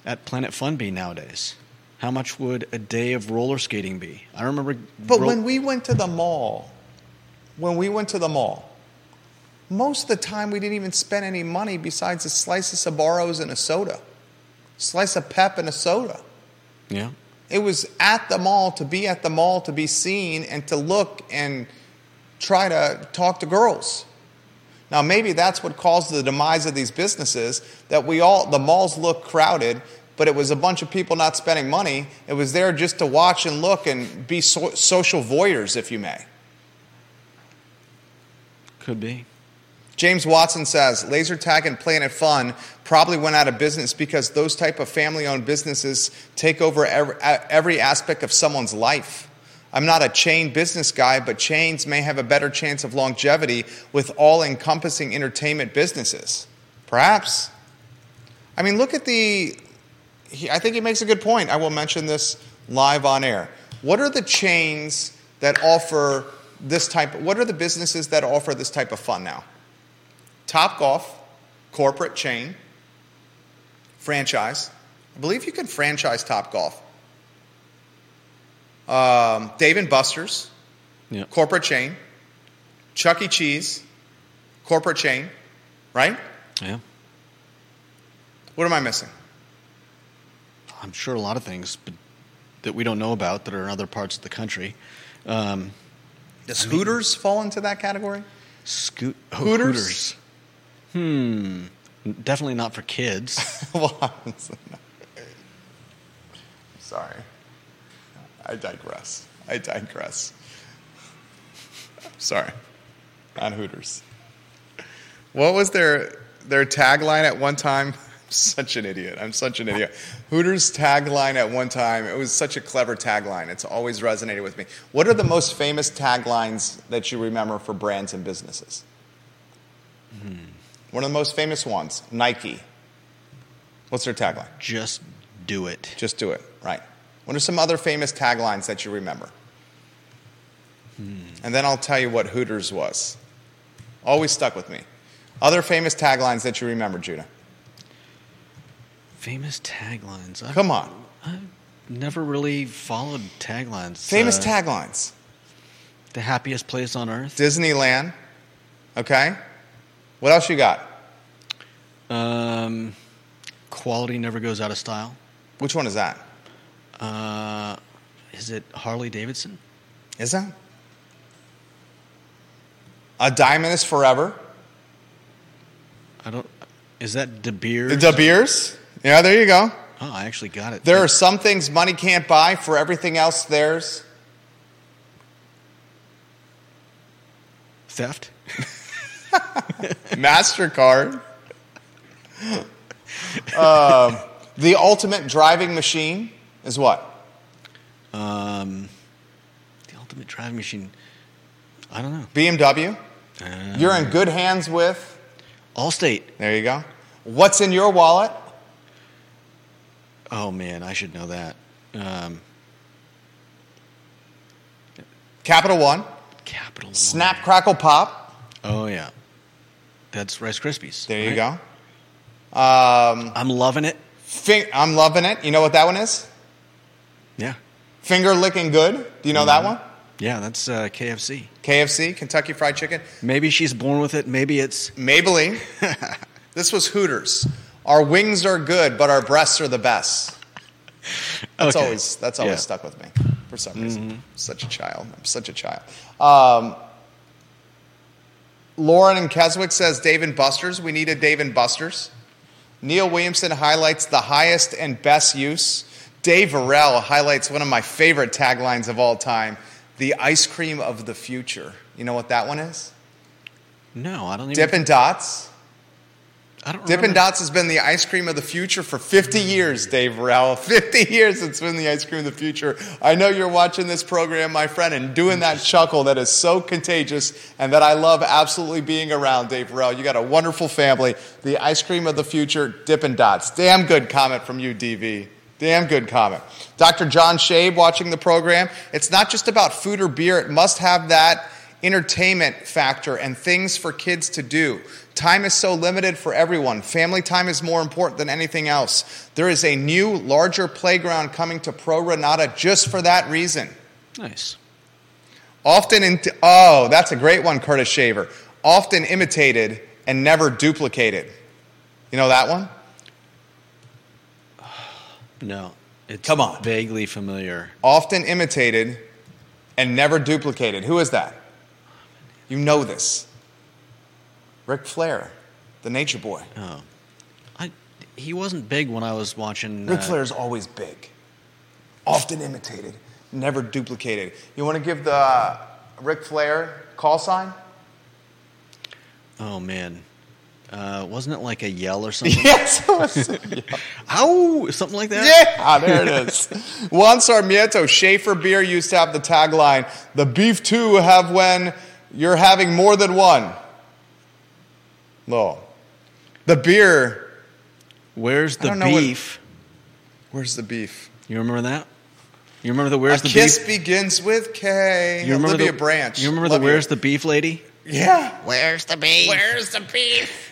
at Planet Fun be nowadays? How much would a day of roller skating be? I remember. But when we went to the mall, when we went to the mall, most of the time we didn't even spend any money besides a slice of Sbarros and a soda, slice of pep and a soda. yeah, It was at the mall to be at the mall to be seen and to look and try to talk to girls. Now maybe that's what caused the demise of these businesses that we all the malls look crowded, but it was a bunch of people not spending money. It was there just to watch and look and be so, social voyeurs, if you may. could be. James Watson says laser tag and Planet Fun probably went out of business because those type of family-owned businesses take over every, aspect of someone's life. I'm not a chain business guy, but chains may have a better chance of longevity with all-encompassing entertainment businesses. Perhaps. I mean, look at the. He, I think he makes a good point. I will mention this live on air. What are the chains that offer this type? What are the businesses that offer this type of fun now? Top Golf, corporate chain, franchise. I believe you can franchise Top Golf. Um, Dave and Buster's, Yeah. corporate chain. Chuck E. Cheese, corporate chain, right? Yeah. What am I missing? I'm sure a lot of things but that we don't know about that are in other parts of the country. Um, Does Hooters fall into that category? Scoot oh, Hooters? Hmm. Definitely not for kids. [laughs] [laughs] well, honestly. Sorry. I digress. I digress. Sorry. On Hooters. What was their their tagline at one time? [laughs] I'm such an idiot. I'm such an idiot. Hooters tagline at one time. It was such a clever tagline. It's always resonated with me. What are the most famous taglines that you remember for brands and businesses? One of the most famous ones, Nike. What's their tagline? Just do it. Just do it. Right. What are some other famous taglines that you remember? And then I'll tell you what Hooters was. Always stuck with me. Other famous taglines that you remember, Judah. Famous taglines. I've, Come on. I've never really followed taglines. Famous Uh, taglines. The happiest place on earth. Disneyland. Okay. What else you got? Um, quality never goes out of style. Which one is that? Uh, is it Harley Davidson? Is that? A diamond is forever. I don't. Is that De Beers? De Beers. Yeah, there you go. oh, I actually got it. There are some things money can't buy. For everything else, there's theft. [laughs] MasterCard. um, the ultimate driving machine is what? Um, the ultimate driving machine. I don't know. BMW. Uh, You're in good hands with. Allstate. There you go. What's in your wallet? Oh man, I should know that. Um, Capital One. Capital. One. Snap, crackle, pop. Oh yeah, that's Rice Krispies. There you right? go. Um, I'm loving it. I'm loving it. You know what that one is? Yeah, Finger licking good. Do you know that one? yeah, that's uh, KFC. KFC, Kentucky Fried Chicken. Maybe she's born with it. Maybe it's [laughs] Maybelline. [laughs] this was Hooters. Our wings are good, but our breasts are the best. That's Okay. always that's always Yeah. stuck with me for some reason. Such a child. I'm such a child. Um, Lauren and Keswick says Dave and Buster's. We need a Dave and Buster's. Neil Williamson highlights the highest and best use. Dave Varell highlights one of my favorite taglines of all time: "The ice cream of the future." You know what that one is? no. I don't even. Dippin' Dots. I don't. Dippin' remember. Dots has been the ice cream of the future for 50 years, Dave Varell. [laughs] 50 years it's been the ice cream of the future. I know you're watching this program, my friend, and doing that chuckle that is so contagious and that I love absolutely being around, Dave Varell. You got a wonderful family. The ice cream of the future, Dippin' Dots. Damn good comment from you, DV. Damn good comment. Dr. John Shabe watching the program. It's not just about food or beer, it must have that entertainment factor and things for kids to do. Time is so limited for everyone. Family time is more important than anything else. There is a new, larger playground coming to Pro Re Nata just for that reason. Nice. Often, in, oh, that's a great one, Curtis Shaver. Often imitated and never duplicated. You know that one? [sighs] No. It's Come on. Vaguely familiar. Often imitated and never duplicated. Who is that? You know this. Ric Flair, the nature boy. Oh. I. He wasn't big when I was watching. Ric uh, is always big, often imitated, never duplicated. You want to give the uh, Ric Flair call sign? Oh man. Uh, wasn't it like a yell or [laughs] something? Yes. [laughs] Ow! Something like that. yeah, there it is. Juan Sarmiento, Schaefer Beer used to have the tagline, the beef two have when you're having more than one. No. The beer, Where's the don't what- beef? where's the beef? You remember that? You remember the where's a the kiss beef? begins with K. You remember Olivia the Branch. You remember the Olivia. where's the beef lady? Yeah. Where's the beef? Where's the beef?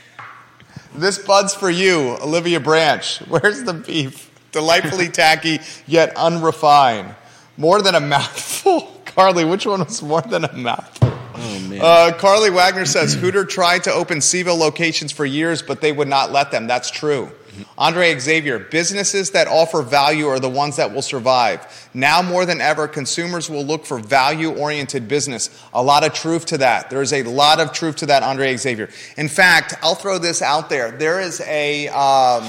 This bud's for you, Olivia Branch. [laughs] Where's the beef? Delightfully [laughs] tacky, yet unrefined. More than a mouthful. [laughs] Carly, which one was more than a mouthful? Oh man. Uh, Carly Wagner says [clears throat] Hooter tried to open CVille locations for years, but they would not let them. That's true. Andre Xavier, businesses that offer value are the ones that will survive. Now more than ever, consumers will look for value oriented business. A lot of truth to that. There is a lot of truth to that, Andre Xavier. In fact, I'll throw this out there. There is a. Um,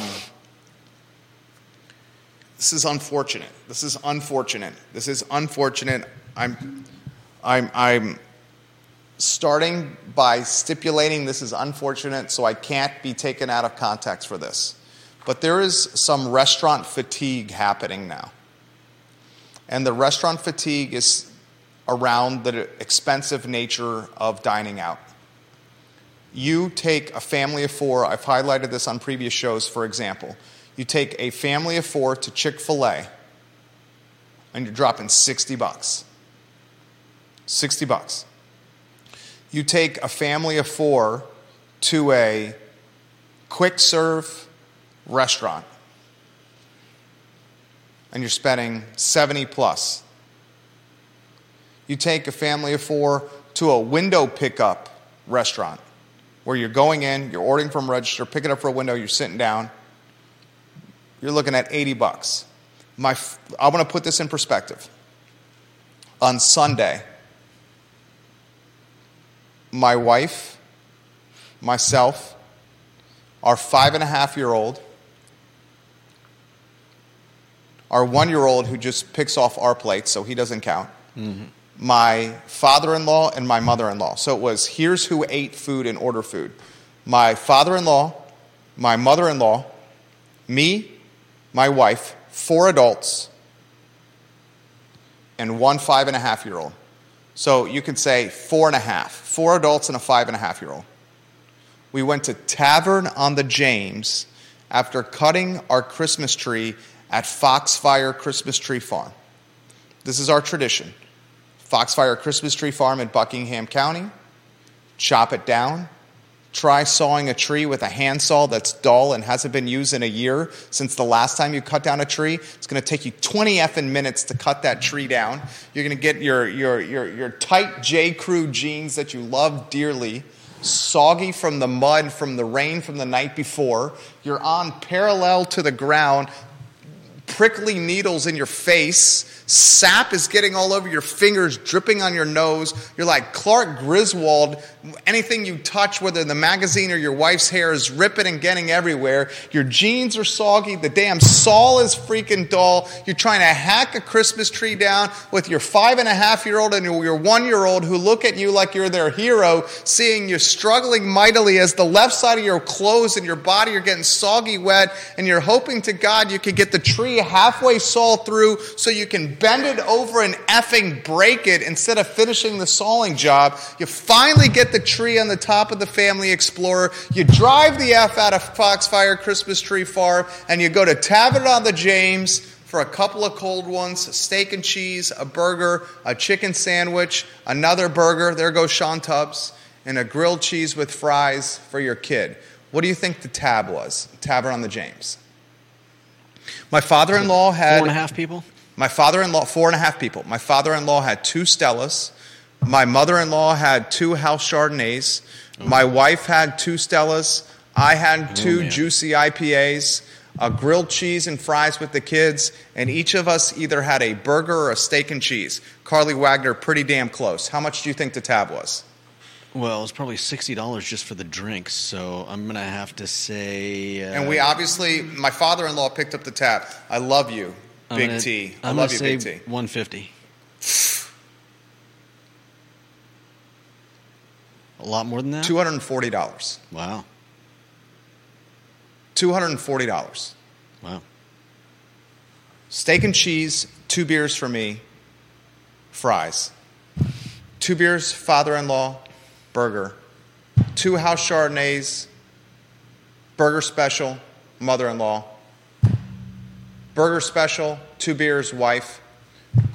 this is unfortunate. This is unfortunate. This is unfortunate. I'm, I'm, I'm starting by stipulating this is unfortunate, so I can't be taken out of context for this. But there is some restaurant fatigue happening now. And the restaurant fatigue is around the expensive nature of dining out. You take a family of four, I've highlighted this on previous shows, for example. You take a family of four to Chick fil A, and you're dropping 60 bucks. 60 bucks. You take a family of four to a quick serve restaurant, and you're spending 70 plus. You take a family of four to a window pickup restaurant where you're going in, you're ordering from register, picking up for a window, you're sitting down. You're looking at 80 bucks. My, I want to put this in perspective. On Sunday, my wife, myself, our five and a half year old, our one year old who just picks off our plates, so he doesn't count, mm-hmm. my father in law, and my mother in law. So it was here's who ate food and order food my father in law, my mother in law, me, my wife, four adults, and one five and a half year old. So you could say four and a half, four adults and a five and a half year old. We went to Tavern on the James after cutting our Christmas tree at Foxfire Christmas Tree Farm. This is our tradition. Foxfire Christmas Tree Farm in Buckingham County. Chop it down, Try sawing a tree with a handsaw that's dull and hasn't been used in a year since the last time you cut down a tree. It's going to take you 20 effing minutes to cut that tree down. You're going to get your, your, your, your tight J. Crew jeans that you love dearly, soggy from the mud, from the rain from the night before. You're on parallel to the ground, prickly needles in your face. Sap is getting all over your fingers, dripping on your nose. You're like Clark Griswold. Anything you touch, whether the magazine or your wife's hair, is ripping and getting everywhere. Your jeans are soggy. The damn saw is freaking dull. You're trying to hack a Christmas tree down with your five and a half year old and your one year old who look at you like you're their hero, seeing you struggling mightily as the left side of your clothes and your body are getting soggy wet, and you're hoping to God you could get the tree halfway saw through so you can bend it over and effing break it instead of finishing the sawing job. You finally get the tree on the top of the Family Explorer. You drive the F out of Foxfire Christmas Tree Farm and you go to Tavern on the James for a couple of cold ones, steak and cheese, a burger, a chicken sandwich, another burger, there goes Sean Tubbs, and a grilled cheese with fries for your kid. What do you think the tab was? Tavern on the James. My father in law had. Four and a half people? My father in law, four and a half people. My father in law had two Stellas. My mother in law had two House Chardonnays. Oh. My wife had two Stellas. I had two oh, juicy IPAs, a grilled cheese and fries with the kids, and each of us either had a burger or a steak and cheese. Carly Wagner, pretty damn close. How much do you think the tab was? Well, it's probably sixty dollars just for the drinks, so I'm gonna have to say. Uh, and we obviously, my father-in-law picked up the tab. I love you, I'm Big gonna, T. I I'm love you, Big T. One fifty. A lot more than that. Two hundred and forty dollars. Wow. Two hundred and forty dollars. Wow. Steak and cheese, two beers for me, fries. Two beers, father-in-law, burger. Two house Chardonnays, burger special, mother in law. Burger special, two beers, wife.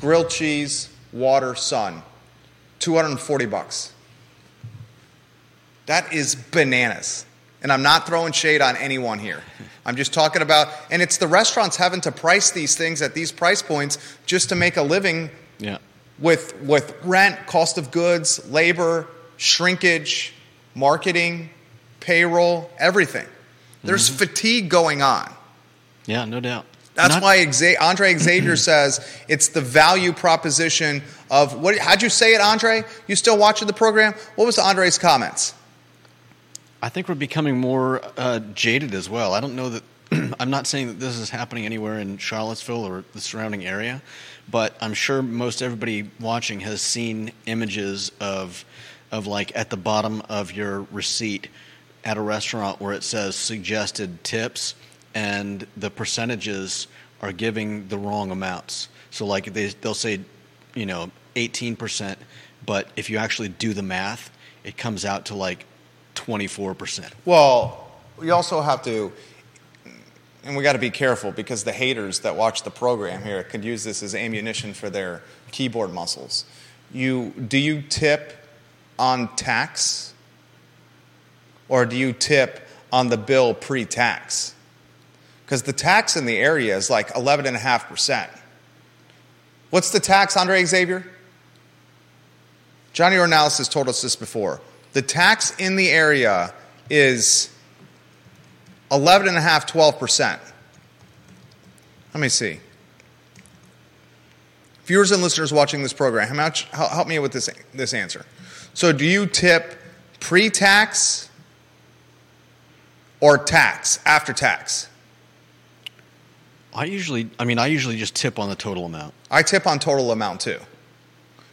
Grilled cheese, water, son. 240 bucks. That is bananas. And I'm not throwing shade on anyone here. I'm just talking about, and it's the restaurants having to price these things at these price points just to make a living Yeah. with, with rent, cost of goods, labor, shrinkage, marketing, payroll, everything. There's mm-hmm. fatigue going on. Yeah, no doubt. That's Not- why Andre Xavier [clears throat] says it's the value proposition of what? How'd you say it, Andre? You still watching the program? What was Andre's comments? I think we're becoming more uh, jaded as well. I don't know that. [clears throat] I'm not saying that this is happening anywhere in Charlottesville or the surrounding area, but I'm sure most everybody watching has seen images of, of like at the bottom of your receipt at a restaurant where it says suggested tips, and the percentages are giving the wrong amounts. So like they they'll say, you know, 18%, but if you actually do the math, it comes out to like 24%. Well, we also have to, and we got to be careful because the haters that watch the program here could use this as ammunition for their keyboard muscles. You do you tip on tax, or do you tip on the bill pre-tax? Because the tax in the area is like eleven and a half percent. What's the tax, Andre Xavier? Johnny Ornalis has told us this before. The tax in the area is 11.5, 12%. Let me see. Viewers and listeners watching this program, how much, help help me with this, this answer. So, do you tip pre tax or tax, after tax? I usually, I mean, I usually just tip on the total amount. I tip on total amount too.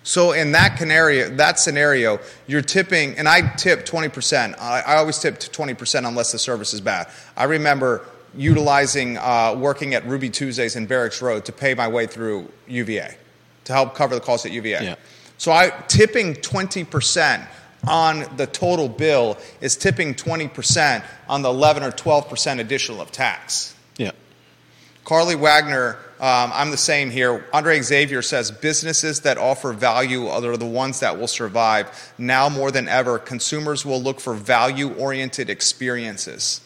So in that scenario, that scenario, you're tipping, and I tip 20%. I, I always tip 20% unless the service is bad. I remember utilizing uh, working at Ruby Tuesdays in Barracks Road to pay my way through UVA to help cover the costs at UVA. Yeah. So I tipping 20% on the total bill is tipping 20% on the 11 or 12% additional of tax. Yeah. Carly Wagner, um, I'm the same here. Andre Xavier says businesses that offer value are the ones that will survive. Now more than ever, consumers will look for value oriented experiences.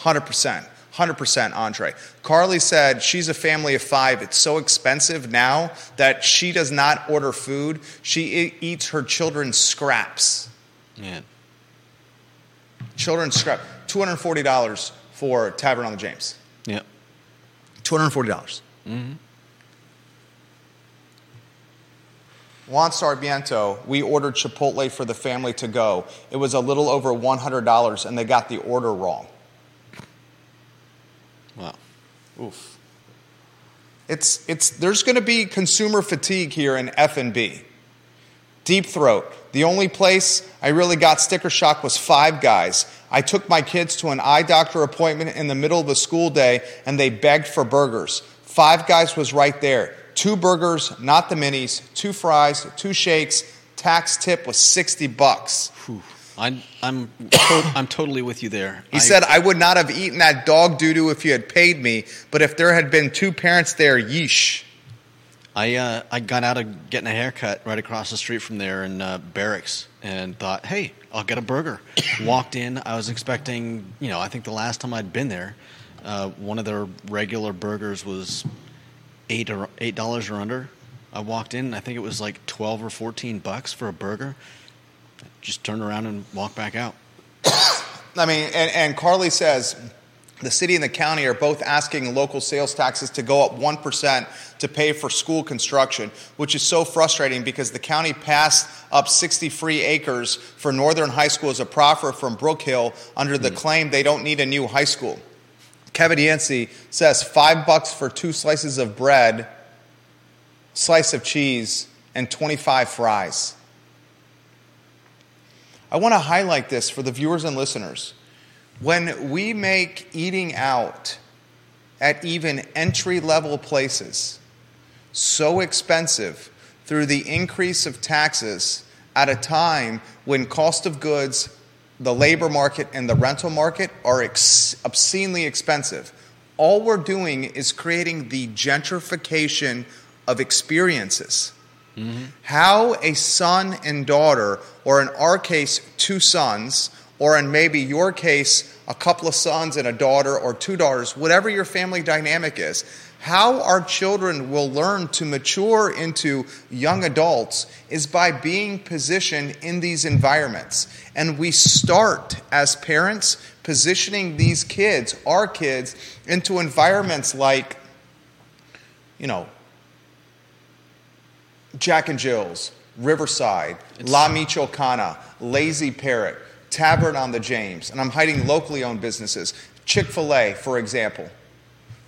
100%. 100% Andre. Carly said she's a family of five. It's so expensive now that she does not order food. She eats her children's scraps. Man. Children's scrap. $240 for Tavern on the James. Yeah. $240. dollars mm-hmm. Juan Sarmiento, we ordered Chipotle for the family to go. It was a little over $100 and they got the order wrong. Wow. Oof. It's, it's, there's going to be consumer fatigue here in F&B. Deep Throat. The only place I really got sticker shock was Five Guys. I took my kids to an eye doctor appointment in the middle of the school day and they begged for burgers. Five Guys was right there. Two burgers, not the minis, two fries, two shakes. Tax tip was 60 bucks. I'm, I'm, to- I'm totally with you there. He I- said, I would not have eaten that dog doo doo if you had paid me, but if there had been two parents there, yeesh. I uh, I got out of getting a haircut right across the street from there in uh, Barracks and thought, hey, I'll get a burger. [coughs] Walked in, I was expecting, you know, I think the last time I'd been there, uh, one of their regular burgers was eight or eight dollars or under. I walked in, I think it was like twelve or fourteen bucks for a burger. Just turned around and walked back out. [coughs] I mean, and, and Carly says the city and the county are both asking local sales taxes to go up 1% to pay for school construction, which is so frustrating because the county passed up 60 free acres for Northern High School as a proffer from Brookhill under the hmm. claim they don't need a new high school. Kevin Yancey says five bucks for two slices of bread, slice of cheese, and 25 fries. I want to highlight this for the viewers and listeners. When we make eating out at even entry level places so expensive through the increase of taxes at a time when cost of goods, the labor market, and the rental market are ex- obscenely expensive, all we're doing is creating the gentrification of experiences. Mm-hmm. How a son and daughter, or in our case, two sons, or in maybe your case, a couple of sons and a daughter or two daughters, whatever your family dynamic is, how our children will learn to mature into young adults is by being positioned in these environments. And we start as parents positioning these kids, our kids, into environments like, you know, Jack and Jill's, Riverside, it's, La Michoacana, Lazy Parrot, Tavern on the James, and I'm hiding locally owned businesses. Chick fil A, for example,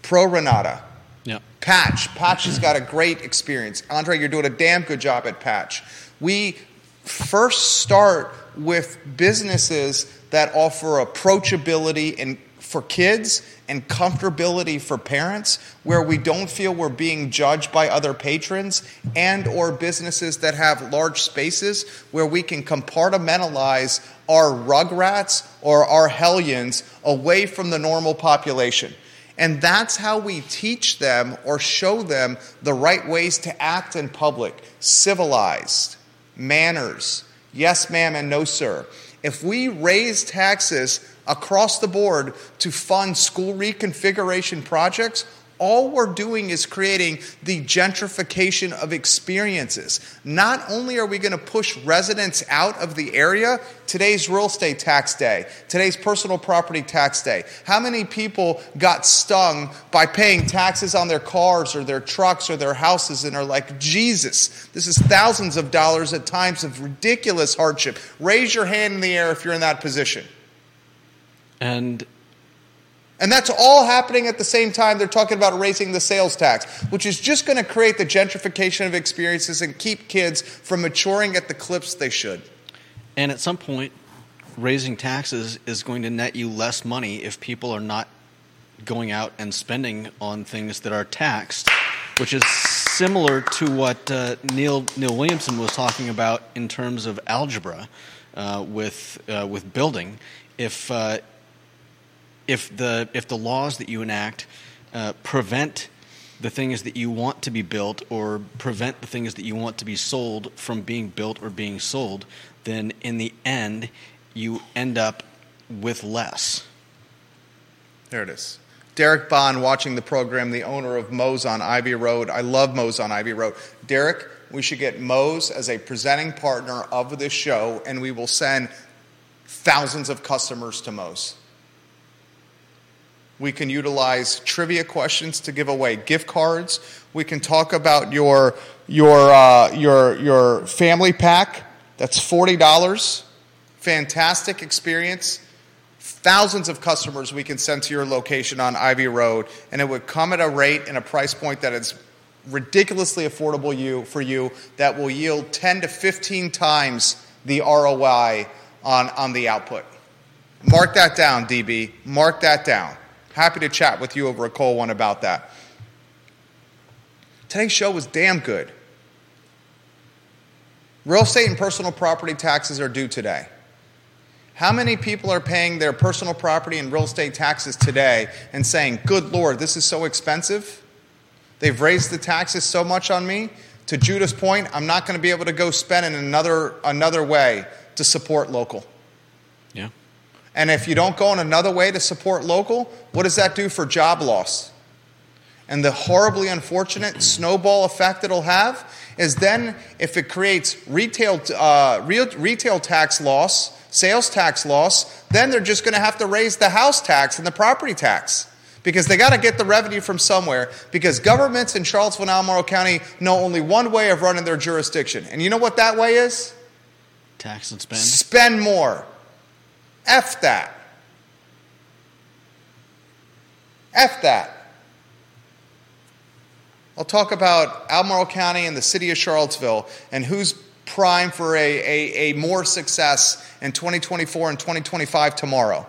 Pro Re Nata, yeah. Patch. Patch has got a great experience. Andre, you're doing a damn good job at Patch. We first start with businesses that offer approachability and for kids and comfortability for parents where we don't feel we're being judged by other patrons and or businesses that have large spaces where we can compartmentalize our rugrats or our hellions away from the normal population. And that's how we teach them or show them the right ways to act in public. Civilized. Manners. Yes ma'am and no sir. If we raise taxes across the board to fund school reconfiguration projects, all we're doing is creating the gentrification of experiences. Not only are we going to push residents out of the area, today's real estate tax day, today's personal property tax day. How many people got stung by paying taxes on their cars or their trucks or their houses and are like, Jesus, this is thousands of dollars at times of ridiculous hardship? Raise your hand in the air if you're in that position. And and that's all happening at the same time they're talking about raising the sales tax, which is just going to create the gentrification of experiences and keep kids from maturing at the clips they should. And at some point, raising taxes is going to net you less money if people are not going out and spending on things that are taxed, which is similar to what uh, Neil Neil Williamson was talking about in terms of algebra uh, with uh, with building. If uh, if the if the laws that you enact uh, prevent the things that you want to be built or prevent the things that you want to be sold from being built or being sold, then in the end you end up with less. There it is. Derek Bond watching the program, the owner of Moe's on Ivy Road. I love Moe's on Ivy Road. Derek, we should get Moe's as a presenting partner of this show, and we will send thousands of customers to Moe's. We can utilize trivia questions to give away gift cards. We can talk about your, your, uh, your, your family pack. That's $40. Fantastic experience. Thousands of customers we can send to your location on Ivy Road, and it would come at a rate and a price point that is ridiculously affordable you, for you that will yield 10 to 15 times the ROI on, on the output. Mark that down, DB. Mark that down. Happy to chat with you over a cold one about that. Today's show was damn good. Real estate and personal property taxes are due today. How many people are paying their personal property and real estate taxes today and saying, Good Lord, this is so expensive? They've raised the taxes so much on me. To Judah's point, I'm not going to be able to go spend in another, another way to support local. And if you don't go in another way to support local, what does that do for job loss? And the horribly unfortunate [clears throat] snowball effect it'll have is then if it creates retail, uh, retail tax loss, sales tax loss, then they're just going to have to raise the house tax and the property tax because they got to get the revenue from somewhere because governments in Charlottesville and Albemarle County know only one way of running their jurisdiction. And you know what that way is? Tax and spend. Spend more. F that. F that. I'll talk about Albemarle County and the city of Charlottesville and who's prime for a, a, a more success in 2024 and 2025 tomorrow.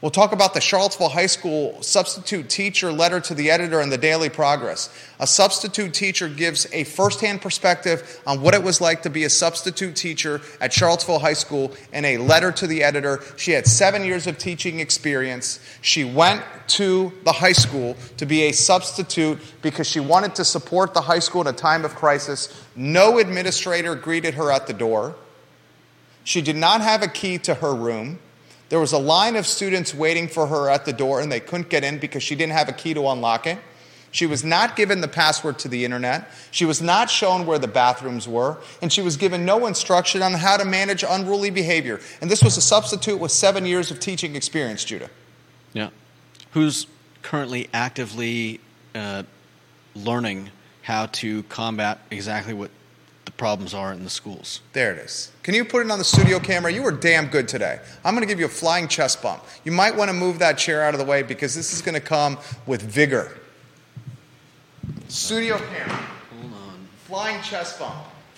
We'll talk about the Charlottesville High School substitute teacher letter to the editor in the Daily Progress. A substitute teacher gives a firsthand perspective on what it was like to be a substitute teacher at Charlottesville High School in a letter to the editor. She had seven years of teaching experience. She went to the high school to be a substitute because she wanted to support the high school in a time of crisis. No administrator greeted her at the door. She did not have a key to her room. There was a line of students waiting for her at the door, and they couldn't get in because she didn't have a key to unlock it. She was not given the password to the internet. She was not shown where the bathrooms were. And she was given no instruction on how to manage unruly behavior. And this was a substitute with seven years of teaching experience, Judah. Yeah. Who's currently actively uh, learning how to combat exactly what problems are in the schools. There it is. Can you put it on the studio camera? You were damn good today. I'm going to give you a flying chest bump. You might want to move that chair out of the way because this is going to come with vigor. Studio camera. Hold on. Flying chest bump.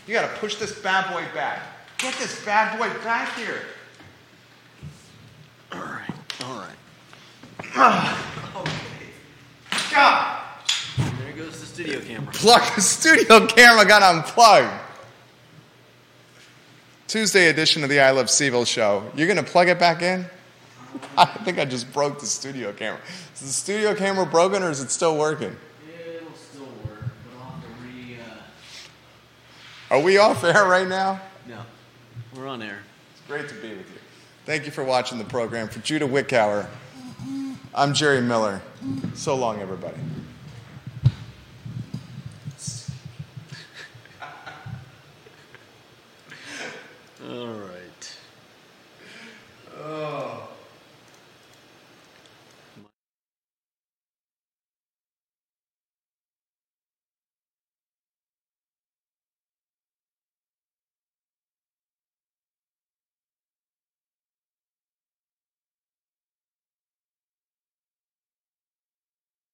You got to push this bad boy back. Get this bad boy back here. All right. All right. [sighs] God. There goes the studio camera. Plug the studio camera got unplugged. Tuesday edition of the I Love CVille show. You're going to plug it back in? [laughs] I think I just broke the studio camera. Is the studio camera broken or is it still working? It'll still work, but I'll have to re. Uh, Are we off air right now? no, we're on air. It's great to be with you. Thank you for watching the program. For Judah Wickower, I'm Jerry Miller. So long, everybody. Oh.